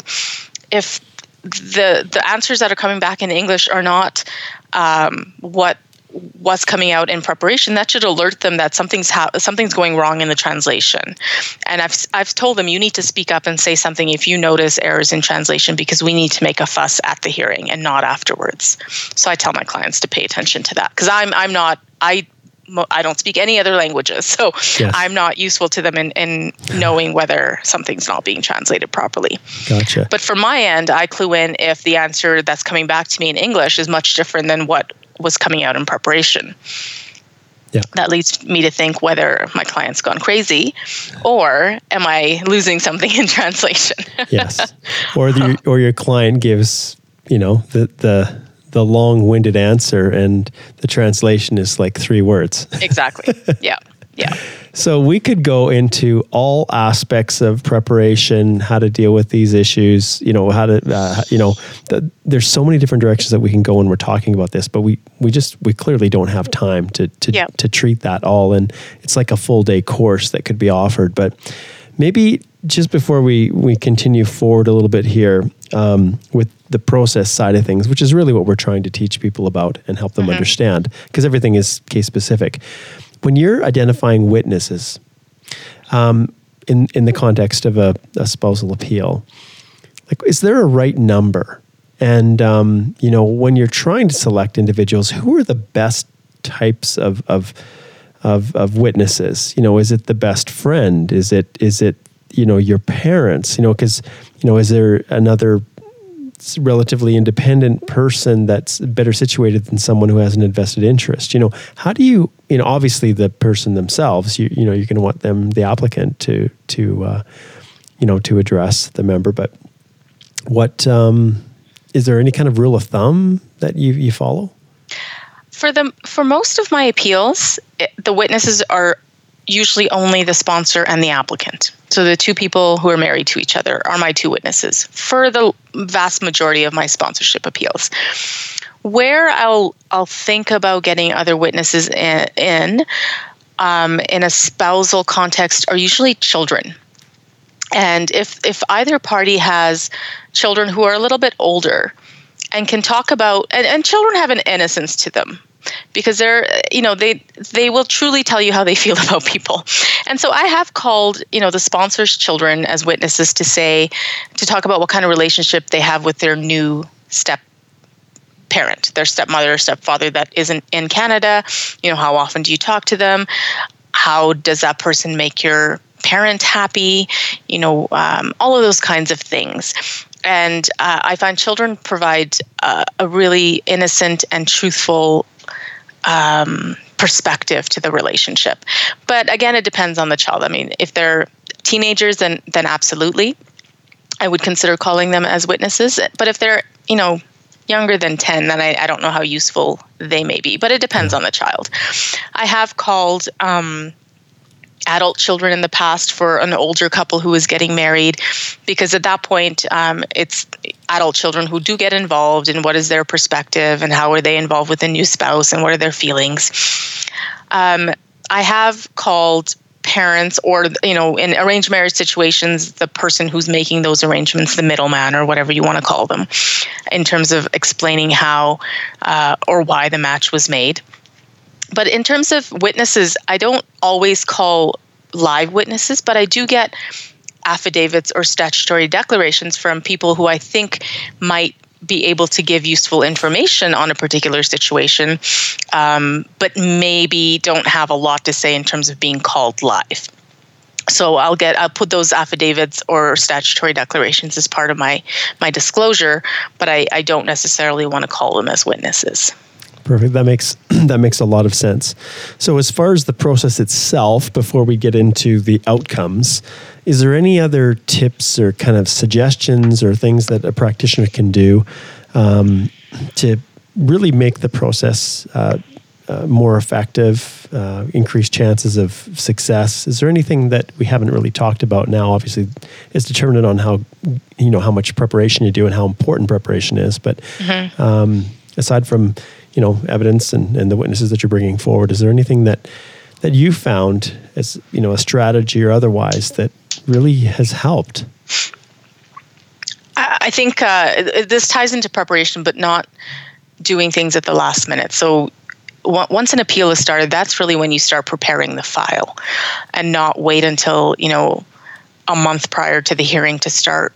If the the answers that are coming back in English are not um, what what's coming out in preparation that should alert them that something's ha- something's going wrong in the translation and i've i've told them you need to speak up and say something if you notice errors in translation because we need to make a fuss at the hearing and not afterwards so i tell my clients to pay attention to that because i'm i'm not i I don't speak any other languages, so yes. I'm not useful to them in, in knowing whether something's not being translated properly. Gotcha. But from my end, I clue in if the answer that's coming back to me in English is much different than what was coming out in preparation. Yeah. That leads me to think whether my client's gone crazy or am I losing something in translation? yes. Or the, or your client gives, you know, the the the long-winded answer and the translation is like three words. exactly. Yeah. Yeah. So we could go into all aspects of preparation, how to deal with these issues. You know how to, uh, you know, the, there's so many different directions that we can go when we're talking about this, but we we just we clearly don't have time to to yeah. to treat that all, and it's like a full day course that could be offered. But maybe just before we we continue forward a little bit here um, with the process side of things, which is really what we're trying to teach people about and help them mm-hmm. understand, because everything is case specific when you're identifying witnesses um, in in the context of a, a, spousal appeal, like is there a right number? And um, you know, when you're trying to select individuals, who are the best types of of of, of witnesses? You know, is it the best friend? Is it is it you know your parents? You know, because you know, is there another relatively independent person that's better situated than someone who has an invested interest you know how do you you know obviously the person themselves you you know you're going to want them the applicant to to uh, you know to address the member but what um, is there any kind of rule of thumb that you you follow for the for most of my appeals the witnesses are usually only the sponsor and the applicant. So the two people who are married to each other are my two witnesses for the vast majority of my sponsorship appeals. Where I'll I'll think about getting other witnesses in, in um, in a spousal context are usually children. And if if either party has children who are a little bit older and can talk about and, and children have an innocence to them because they're you know they they will truly tell you how they feel about people. And so i have called you know the sponsors children as witnesses to say to talk about what kind of relationship they have with their new step parent their stepmother or stepfather that isn't in canada. You know how often do you talk to them? How does that person make your parent happy? You know um, all of those kinds of things. And uh, I find children provide uh, a really innocent and truthful um, perspective to the relationship. But again, it depends on the child. I mean, if they're teenagers, then then absolutely, I would consider calling them as witnesses. But if they're you know younger than 10 then I, I don't know how useful they may be but it depends on the child i have called um, adult children in the past for an older couple who is getting married because at that point um, it's adult children who do get involved in what is their perspective and how are they involved with the new spouse and what are their feelings. Um, i have called parents or you know in arranged marriage situations the person who's making those arrangements the middleman or whatever you want to call them in terms of explaining how uh, or why the match was made but in terms of witnesses, I don't always call live witnesses, but I do get affidavits or statutory declarations from people who I think might be able to give useful information on a particular situation, um, but maybe don't have a lot to say in terms of being called live. So I'll get I'll put those affidavits or statutory declarations as part of my my disclosure, but I, I don't necessarily want to call them as witnesses. Perfect. That makes that makes a lot of sense. So, as far as the process itself, before we get into the outcomes, is there any other tips or kind of suggestions or things that a practitioner can do um, to really make the process uh, uh, more effective, uh, increase chances of success? Is there anything that we haven't really talked about now? Obviously, it's determined on how you know how much preparation you do and how important preparation is. But mm-hmm. um, aside from you know evidence and, and the witnesses that you're bringing forward. Is there anything that that you found as you know a strategy or otherwise that really has helped? I think uh, this ties into preparation but not doing things at the last minute. So once an appeal is started that's really when you start preparing the file and not wait until you know a month prior to the hearing to start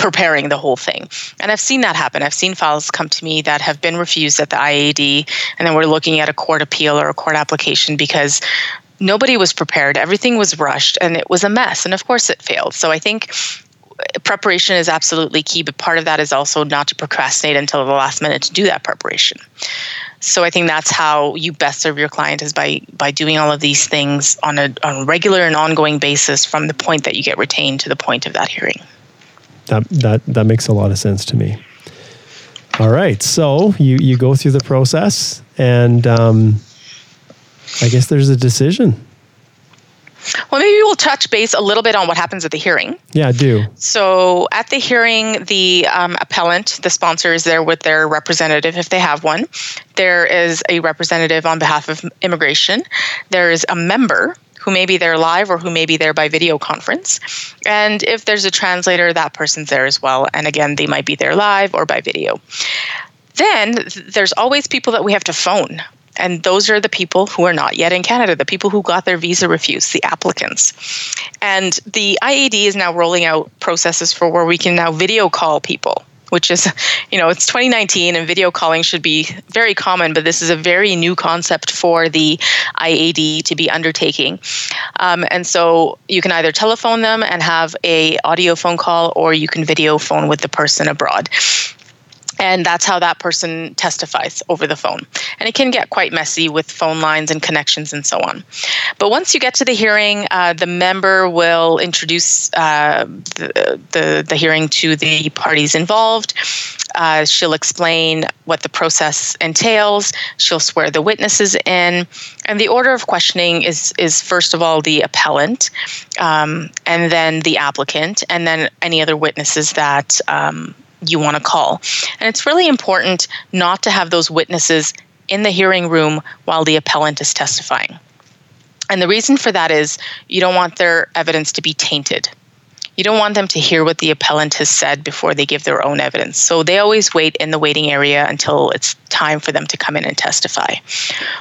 preparing the whole thing. And I've seen that happen. I've seen files come to me that have been refused at the IAD, and then we're looking at a court appeal or a court application because nobody was prepared. Everything was rushed, and it was a mess. And of course, it failed. So I think preparation is absolutely key, but part of that is also not to procrastinate until the last minute to do that preparation. So I think that's how you best serve your client is by by doing all of these things on a on a regular and ongoing basis from the point that you get retained to the point of that hearing. That that that makes a lot of sense to me. All right, so you you go through the process, and um, I guess there's a decision. Well, maybe we'll touch base a little bit on what happens at the hearing. Yeah, do. So, at the hearing, the um, appellant, the sponsor, is there with their representative if they have one. There is a representative on behalf of immigration. There is a member who may be there live or who may be there by video conference. And if there's a translator, that person's there as well. And again, they might be there live or by video. Then there's always people that we have to phone. And those are the people who are not yet in Canada, the people who got their visa refused, the applicants. And the IAD is now rolling out processes for where we can now video call people which is, you know, it's 2019 and video calling should be very common, but this is a very new concept for the IAD to be undertaking. Um, and so you can either telephone them and have a audio phone call, or you can video phone with the person abroad and that's how that person testifies over the phone. And it can get quite messy with phone lines and connections and so on. But once you get to the hearing, uh, the member will introduce uh, the, the, the hearing to the parties involved. Uh, she'll explain what the process entails. She'll swear the witnesses in, and the order of questioning is is first of all the appellant, um, and then the applicant, and then any other witnesses that um, you want to call. And it's really important not to have those witnesses in the hearing room while the appellant is testifying. And the reason for that is you don't want their evidence to be tainted. You don't want them to hear what the appellant has said before they give their own evidence. So they always wait in the waiting area until it's time for them to come in and testify.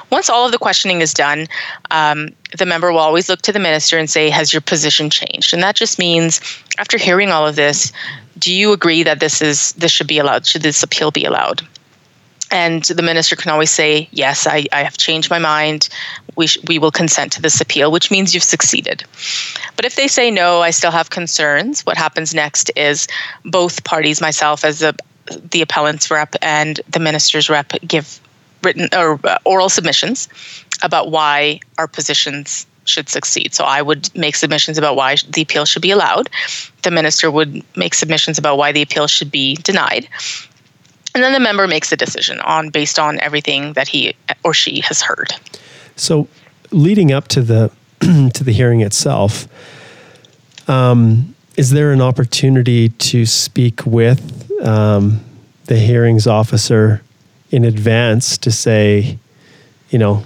Once all of the questioning is done, um, the member will always look to the minister and say, Has your position changed? And that just means after hearing all of this, do you agree that this is this should be allowed? Should this appeal be allowed? And the minister can always say, yes, I, I have changed my mind. We, sh- we will consent to this appeal, which means you've succeeded. But if they say no, I still have concerns, what happens next is both parties, myself as the, the appellant's rep and the minister's rep, give written or uh, oral submissions about why our positions should succeed. So I would make submissions about why the appeal should be allowed. The minister would make submissions about why the appeal should be denied. And then the member makes a decision on based on everything that he or she has heard. So leading up to the to the hearing itself, um, is there an opportunity to speak with um, the hearings officer in advance to say, you know,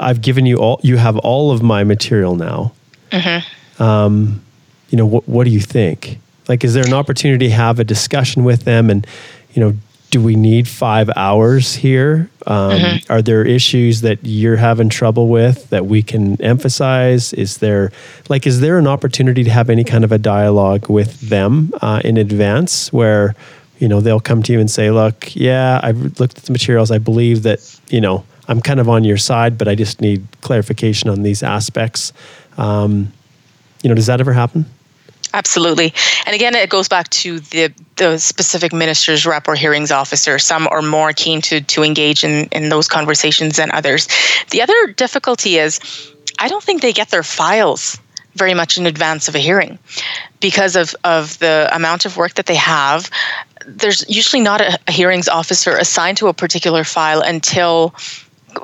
I've given you all, you have all of my material now. Mm-hmm. Um, you know, what, what do you think? Like, is there an opportunity to have a discussion with them and, you know, do we need five hours here? Um, mm-hmm. Are there issues that you're having trouble with that we can emphasize? Is there, like, is there an opportunity to have any kind of a dialogue with them uh, in advance where, you know, they'll come to you and say, look, yeah, I've looked at the materials. I believe that, you know, I'm kind of on your side, but I just need clarification on these aspects. Um, you know, does that ever happen? Absolutely. And again, it goes back to the, the specific minister's rep or hearings officer. Some are more keen to, to engage in, in those conversations than others. The other difficulty is I don't think they get their files very much in advance of a hearing because of, of the amount of work that they have. There's usually not a, a hearings officer assigned to a particular file until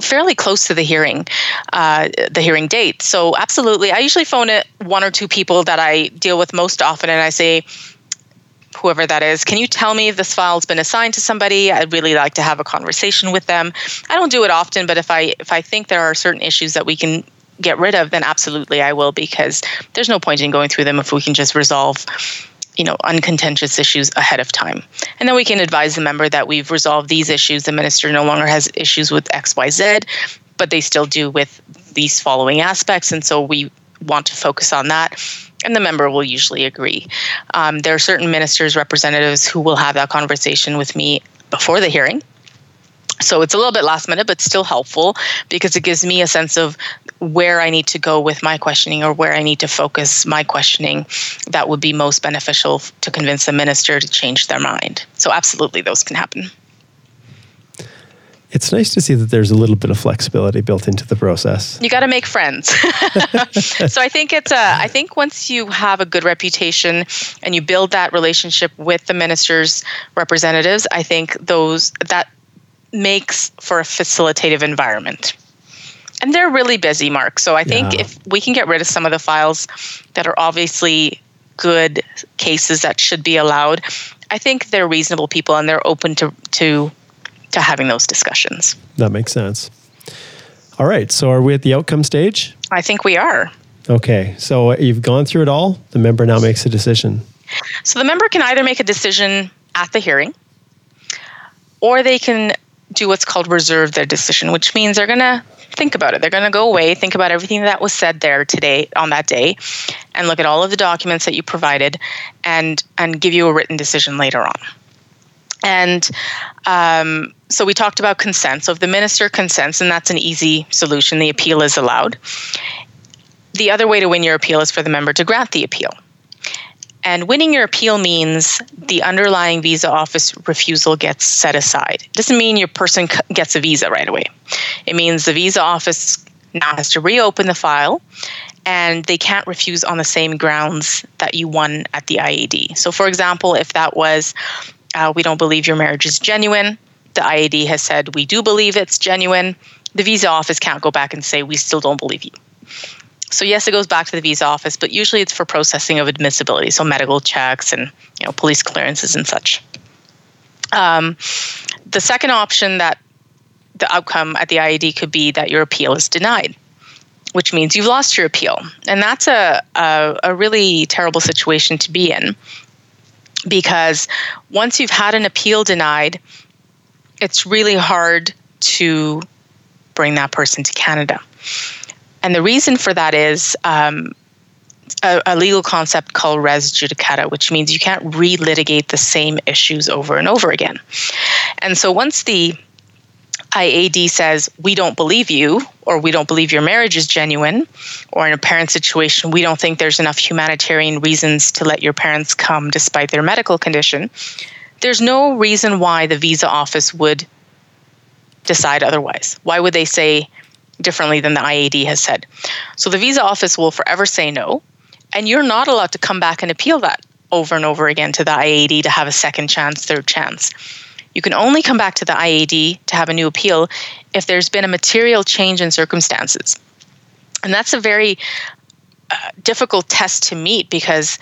fairly close to the hearing, uh, the hearing date. So absolutely, I usually phone it one or two people that I deal with most often, and I say, whoever that is, can you tell me if this file's been assigned to somebody? I'd really like to have a conversation with them. I don't do it often, but if I if I think there are certain issues that we can get rid of, then absolutely I will because there's no point in going through them if we can just resolve you know uncontentious issues ahead of time. And then we can advise the member that we've resolved these issues. The minister no longer has issues with xyz but they still do with these following aspects. And so we want to focus on that. And the member will usually agree. Um, there are certain ministers representatives who will have that conversation with me before the hearing. So it's a little bit last minute, but still helpful because it gives me a sense of where I need to go with my questioning or where I need to focus my questioning that would be most beneficial to convince the minister to change their mind. So, absolutely, those can happen. It's nice to see that there's a little bit of flexibility built into the process. You got to make friends. so I think it's a, I think once you have a good reputation and you build that relationship with the minister's representatives, I think those that makes for a facilitative environment. And they're really busy, Mark. So I think yeah. if we can get rid of some of the files that are obviously good cases that should be allowed, I think they're reasonable people and they're open to to to having those discussions. That makes sense. All right. So are we at the outcome stage? I think we are. Okay. So you've gone through it all. The member now makes a decision. So the member can either make a decision at the hearing or they can do what's called reserve their decision, which means they're going to think about it. They're going to go away, think about everything that was said there today on that day, and look at all of the documents that you provided and and give you a written decision later on. And um, so we talked about consent. So if the minister consents, and that's an easy solution, the appeal is allowed. The other way to win your appeal is for the member to grant the appeal. And winning your appeal means the underlying visa office refusal gets set aside. It doesn't mean your person gets a visa right away. It means the visa office now has to reopen the file and they can't refuse on the same grounds that you won at the IAD. So, for example, if that was, uh, we don't believe your marriage is genuine, the IAD has said, we do believe it's genuine, the visa office can't go back and say, we still don't believe you. So yes, it goes back to the visa office, but usually it's for processing of admissibility, so medical checks and you know police clearances and such. Um, the second option that the outcome at the IAD could be that your appeal is denied, which means you've lost your appeal, and that's a, a, a really terrible situation to be in because once you've had an appeal denied, it's really hard to bring that person to Canada. And the reason for that is um, a, a, legal concept called res judicata, which means you can't relitigate the same issues over and over again. And so once the IAD says, we don't believe you, or we don't believe your marriage is genuine, or in a parent situation, we don't think there's enough humanitarian reasons to let your parents come despite their medical condition, there's no reason why the visa office would decide otherwise. Why would they say, differently than the IAD has said. So the visa office will forever say no, and you're not allowed to come back and appeal that over and over again to the IAD to have a second chance, third chance. You can only come back to the IAD to have a new appeal if there's been a material change in circumstances. And that's a very uh, difficult test to meet because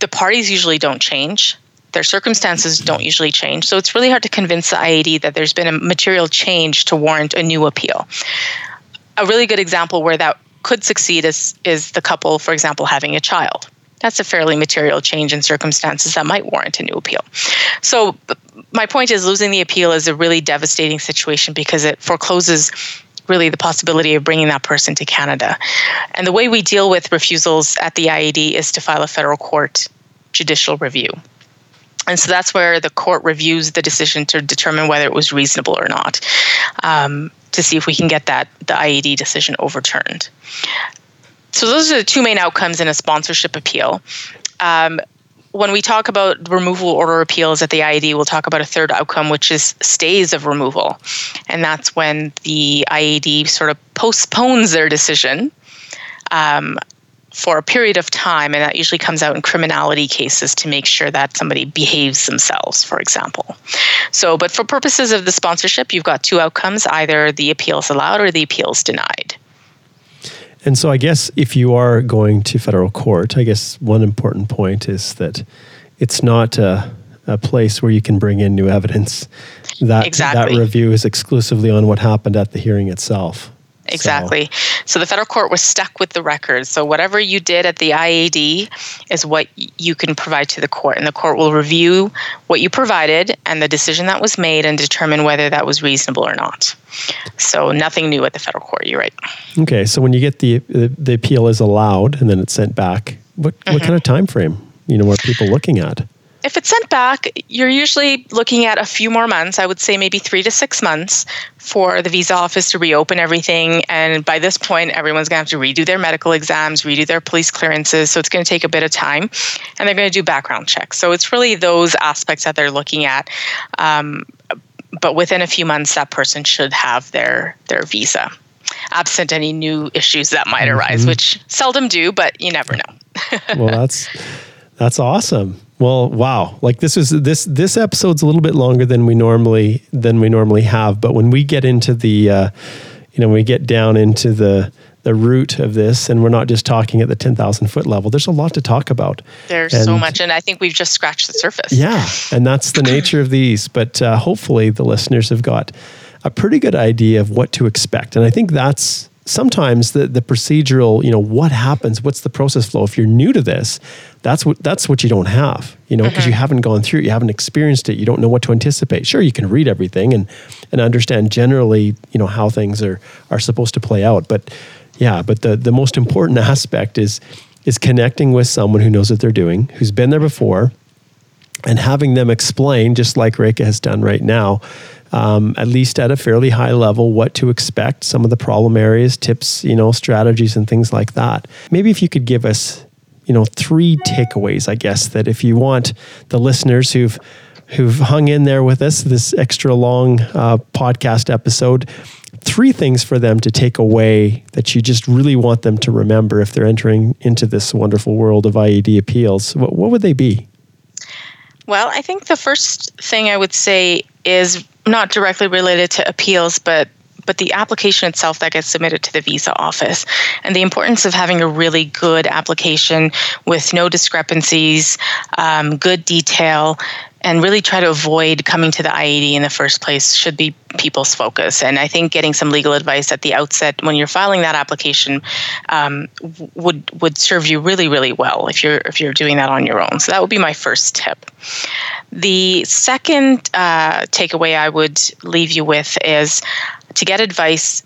the parties usually don't change their circumstances don't usually change. So it's really hard to convince the IAD that there's been a material change to warrant a new appeal. A really good example where that could succeed is, is the couple, for example, having a child. That's a fairly material change in circumstances that might warrant a new appeal. So, my point is, losing the appeal is a really devastating situation because it forecloses really the possibility of bringing that person to Canada. And the way we deal with refusals at the IAD is to file a federal court judicial review. And so that's where the court reviews the decision to determine whether it was reasonable or not, um, to see if we can get that the IAD decision overturned. So those are the two main outcomes in a sponsorship appeal. Um, when we talk about removal order appeals at the IAD, we'll talk about a third outcome, which is stays of removal. And that's when the IAD sort of postpones their decision um, for a period of time, and that usually comes out in criminality cases to make sure that somebody behaves themselves, for example. So, but for purposes of the sponsorship, you've got two outcomes either the appeal is allowed or the appeal is denied. And so, I guess if you are going to federal court, I guess one important point is that it's not a, a place where you can bring in new evidence. That, exactly. that review is exclusively on what happened at the hearing itself. Exactly. So. so. the federal court was stuck with the records. So whatever you did at the IAD is what you can provide to the court, and the court will review what you provided and the decision that was made and determine whether that was reasonable or not. So nothing new at the federal court. You're right. Okay. So when you get the the appeal is allowed and then it's sent back, what mm-hmm. what kind of time frame you know what people looking at? If it's sent back, you're usually looking at a few more months. I would say maybe three to six months for the visa office to reopen everything. And by this point, everyone's going to have to redo their medical exams, redo their police clearances. So it's going to take a bit of time. And they're going to do background checks. So it's really those aspects that they're looking at. Um, but within a few months, that person should have their, their visa, absent any new issues that might arise, mm-hmm. which seldom do, but you never know. well, that's. That's awesome. Well, wow. Like this is this this episode's a little bit longer than we normally than we normally have, but when we get into the uh, you know, we get down into the the root of this and we're not just talking at the 10,000 foot level. There's a lot to talk about. There's and, so much and I think we've just scratched the surface. Yeah, and that's the nature of these, but uh, hopefully the listeners have got a pretty good idea of what to expect. And I think that's sometimes the the procedural, you know, what happens, what's the process flow if you're new to this, that's what that's what you don't have you know because mm-hmm. you haven't gone through it you haven't experienced it you don't know what to anticipate sure you can read everything and and understand generally you know how things are are supposed to play out but yeah but the the most important aspect is is connecting with someone who knows what they're doing who's been there before and having them explain, just like Reka has done right now, um, at least at a fairly high level, what to expect, some of the problem areas, tips, you know, strategies, and things like that. Maybe if you could give us, you know, three takeaways, I guess, that if you want the listeners who've who've hung in there with us this extra long uh, podcast episode, three things for them to take away that you just really want them to remember if they're entering into this wonderful world of IAD appeals. What, what would they be? Well, I think the first thing I would say is not directly related to appeals, but but the application itself that gets submitted to the visa office and the importance of having a really good application with no discrepancies, um, good detail, and really try to avoid coming to the IAD in the first place should be people's focus. And I think getting some legal advice at the outset when you're filing that application um, would would serve you really really well if you're if you're doing that on your own. So that would be my first tip. The second uh, takeaway I would leave you with is to get advice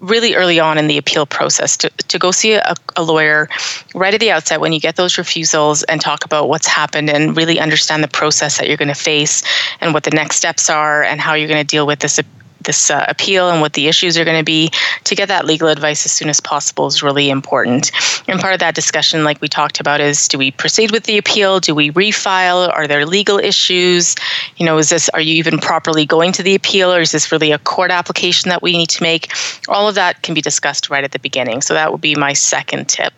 really early on in the appeal process to, to go see a, a, lawyer right at the outset when you get those refusals and talk about what's happened and really understand the process that you're going to face and what the next steps are and how you're going to deal with this this uh, appeal and what the issues are going to be to get that legal advice as soon as possible is really important. And part of that discussion like we talked about is do we proceed with the appeal? Do we refile? Are there legal issues? You know is this are you even properly going to the appeal or is this really a court application that we need to make? All of that can be discussed right at the beginning so that would be my second tip.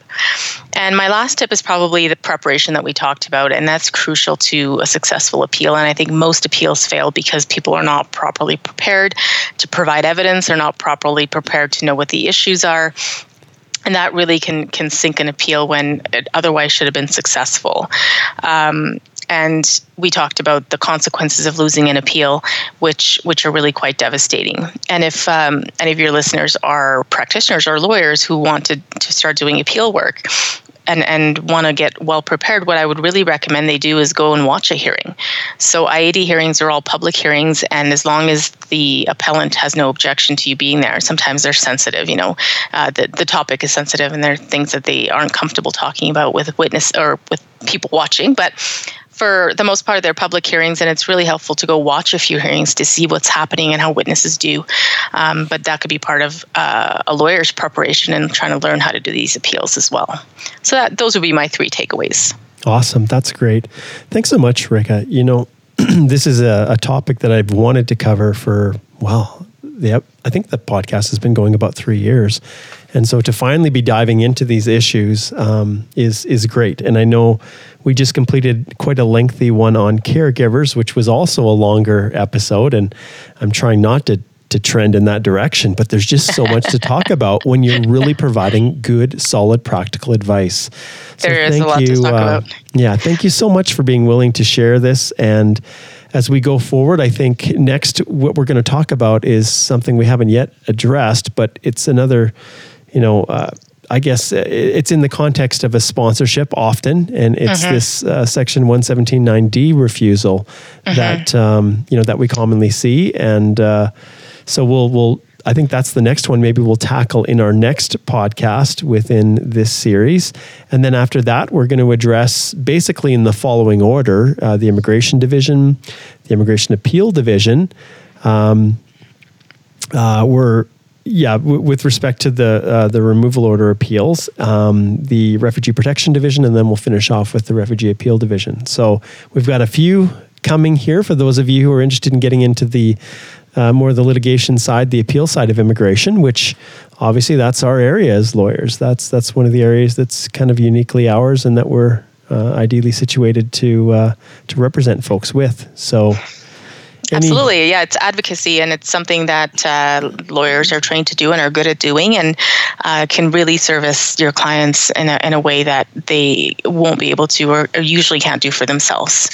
And my last tip is probably the preparation that we talked about and that's crucial to a successful appeal and i think most appeals fail because people are not properly prepared to provide evidence. They're not properly prepared to know what the issues are. And that really can can sink an appeal when it otherwise should have been successful. Um, and we talked about the consequences of losing an appeal, which which are really quite devastating. And if um, any of your listeners are practitioners or lawyers who want to, to start doing appeal work, and, and want to get well prepared, what I would really recommend they do is go and watch a hearing. So IAD hearings are all public hearings, and as long as the appellant has no objection to you being there, sometimes they're sensitive. You know, uh, the the topic is sensitive, and there are things that they aren't comfortable talking about with witness or with people watching. But for the most part of their public hearings, and it's really helpful to go watch a few hearings to see what's happening and how witnesses do. Um, but that could be part of uh, a lawyer's preparation and trying to learn how to do these appeals as well. So that those would be my three takeaways. Awesome, that's great. Thanks so much, Reka. You know, this is a, a topic that I've wanted to cover for well, the, I think the podcast has been going about three years. And so to finally be diving into these issues um, is is great. And I know we just completed quite a lengthy one on caregivers, which was also a longer episode. And I'm trying not to to trend in that direction, but there's just so much to talk about when you're really providing good, solid, practical advice. So there is a lot you, to talk uh, about. Yeah, thank you so much for being willing to share this and as we go forward, I think next what we're going to talk about is something we haven't yet addressed, but it's another, you know, uh, I guess uh, it's in the context of a sponsorship often, and it's mm-hmm. this uh, Section 117.9D refusal mm-hmm. that um, you know that we commonly see, and uh, so we'll we'll I think that's the next one. Maybe we'll tackle in our next podcast within this series. And then after that, we're going to address basically in the following order uh, the Immigration Division, the Immigration Appeal Division. Um, uh, we're yeah, w- with respect to the uh, the removal order appeals, um, the Refugee Protection Division, and then we'll finish off with the Refugee Appeal Division. So we've got a few coming here for those of you who are interested in getting into the uh, more the litigation side, the appeal side of immigration, which obviously that's our area as lawyers. That's that's one of the areas that's kind of uniquely ours, and that we're uh, ideally situated to uh, to represent folks with. So. Any- Absolutely, yeah. It's advocacy, and it's something that uh, lawyers are trained to do and are good at doing, and uh, can really service your clients in a, in a way that they won't be able to, or, or usually can't do for themselves.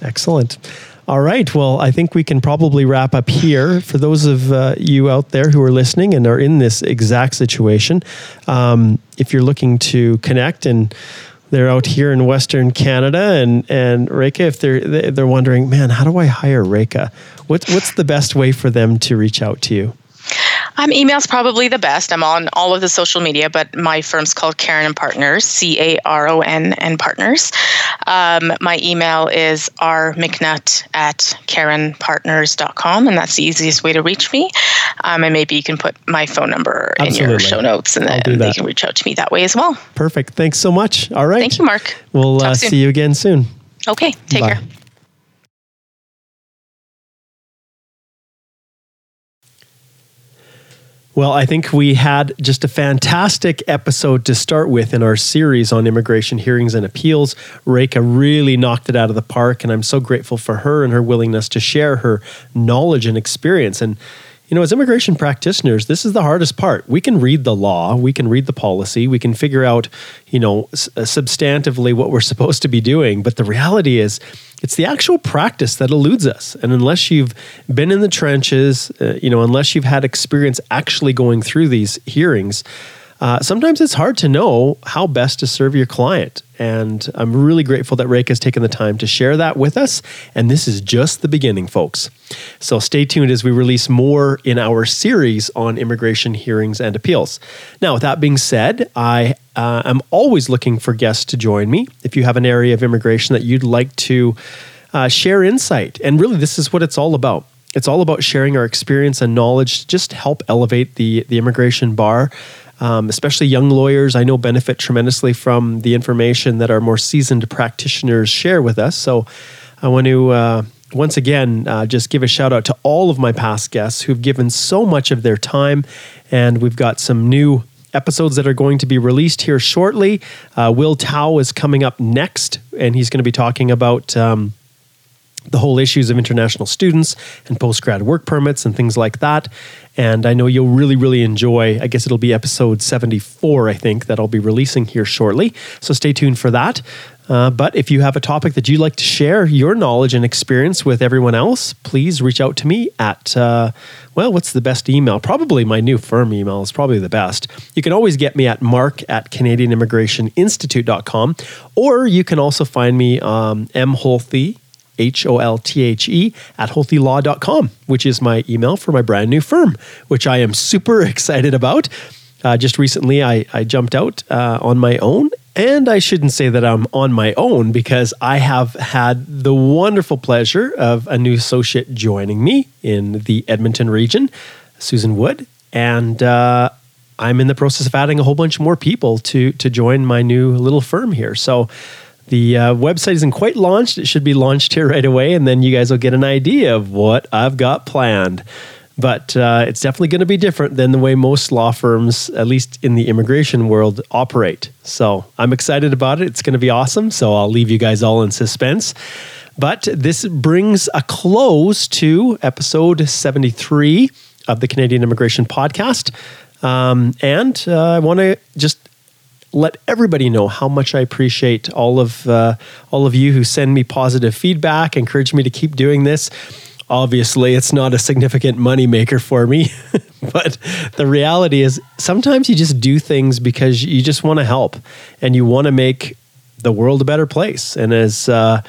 Excellent. All right. Well, I think we can probably wrap up here. For those of uh, you out there who are listening and are in this exact situation, um, if you're looking to connect and they're out here in Western Canada and and Reka, if they're they're wondering, man, how do I hire Reka? What's what's the best way for them to reach out to you? Um, email's probably the best. I'm on all of the social media, but my firm's called Caron and Partners, C A R O N and Partners. Um, my email is rmcnutt at caronpartners.com, and that's the easiest way to reach me. Um, and maybe you can put my phone number Absolutely. in your show notes, and then they can reach out to me that way as well. Perfect. Thanks so much. All right. Thank you, Mark. We'll uh, see you again soon. Okay. Take Bye. care. Well, I think we had just a fantastic episode to start with in our series on immigration hearings and appeals. Reka really knocked it out of the park, and I'm so grateful for her and her willingness to share her knowledge and experience. And you know, as immigration practitioners, this is the hardest part. We can read the law, we can read the policy, we can figure out, you know, uh, substantively what we're supposed to be doing. But the reality is, it's the actual practice that eludes us. And unless you've been in the trenches, uh, you know, unless you've had experience actually going through these hearings, uh, sometimes it's hard to know how best to serve your client. And I'm really grateful that Reka has taken the time to share that with us. And this is just the beginning, folks. So stay tuned as we release more in our series on immigration hearings and appeals. Now, with that being said, I uh, am always looking for guests to join me. If you have an area of immigration that you'd like to uh, share insight, and really, this is what it's all about it's all about sharing our experience and knowledge to just help elevate the the immigration bar. Um, especially young lawyers, I know benefit tremendously from the information that our more seasoned practitioners share with us. So, I want to uh, once again uh, just give a shout out to all of my past guests who've given so much of their time, and we've got some new episodes that are going to be released here shortly. Uh, Will Tao is coming up next, and he's going to be talking about. Um, the whole issues of international students and post grad work permits and things like that. And I know you'll really, really enjoy. I guess it'll be episode 74, I think, that I'll be releasing here shortly. So stay tuned for that. Uh, but if you have a topic that you'd like to share your knowledge and experience with everyone else, please reach out to me at, uh, well, what's the best email? Probably my new firm email is probably the best. You can always get me at mark at canadianimmigrationinstitute.com, or you can also find me um, mholthe, H O L T H E, at holthelaw.com, which is my email for my brand new firm, which I am super excited about. Uh, just recently, I, I jumped out uh, on my own. And I shouldn't say that I'm on my own because I have had the wonderful pleasure of a new associate joining me in the Edmonton region, Susan Wood. And uh, I'm in the process of adding a whole bunch more people to, to join my new little firm here. So the uh, website isn't quite launched. It should be launched here right away, and then you guys will get an idea of what I've got planned. But uh, it's definitely going to be different than the way most law firms, at least in the immigration world, operate. So I'm excited about it. It's going to be awesome. So I'll leave you guys all in suspense. But this brings a close to episode 73 of the Canadian Immigration Podcast. Um, and uh, I want to just let everybody know how much I appreciate all of uh, all of you who send me positive feedback, encourage me to keep doing this. Obviously, it's not a significant money maker for me, but the reality is sometimes you just do things because you just want to help and you want to make the world a better place. And as uh,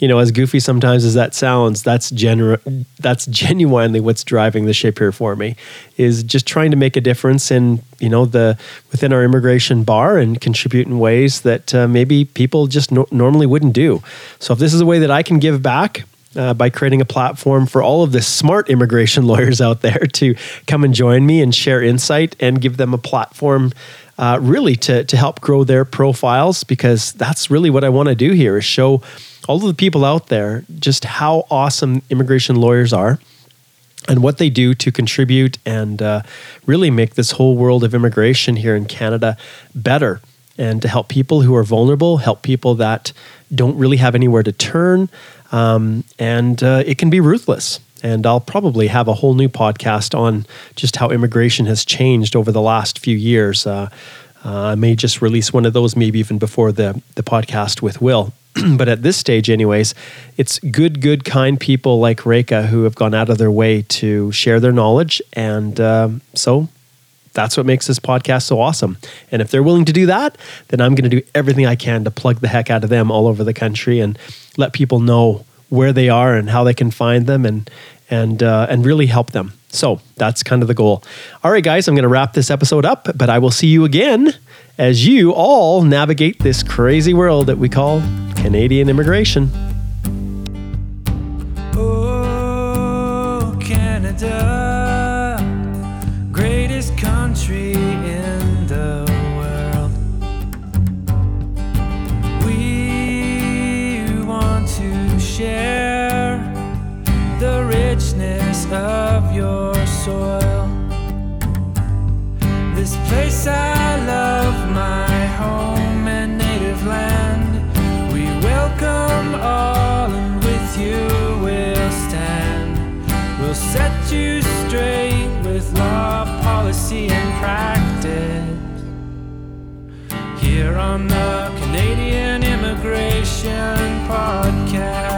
you know, as goofy sometimes as that sounds, that's genu- that's genuinely what's driving the ship here for me is just trying to make a difference in you know the within our immigration bar and contribute in ways that uh, maybe people just no- normally wouldn't do. So if this is a way that I can give back. Uh, by creating a platform for all of the smart immigration lawyers out there to come and join me and share insight and give them a platform uh, really to, to help grow their profiles because that's really what I want to do here is show all of the people out there just how awesome immigration lawyers are and what they do to contribute and uh, really make this whole world of immigration here in Canada better and to help people who are vulnerable, help people that don't really have anywhere to turn. Um, and uh, it can be ruthless. And I'll probably have a whole new podcast on just how immigration has changed over the last few years. Uh, uh, I may just release one of those, maybe even before the, the podcast with Will. but at this stage, anyways, it's good, good, kind people like Reka who have gone out of their way to share their knowledge. And uh, so that's what makes this podcast so awesome. And if they're willing to do that, then I'm going to do everything I can to plug the heck out of them all over the country and let people know where they are and how they can find them and and uh, and really help them. So that's kind of the goal. All right, guys, I'm going to wrap this episode up, but I will see you again as you all navigate this crazy world that we call Canadian immigration. Oh, Canada, greatest country in the world. We want to share the richness of your soil. This place I love. policy practice here on the Canadian Immigration Podcast.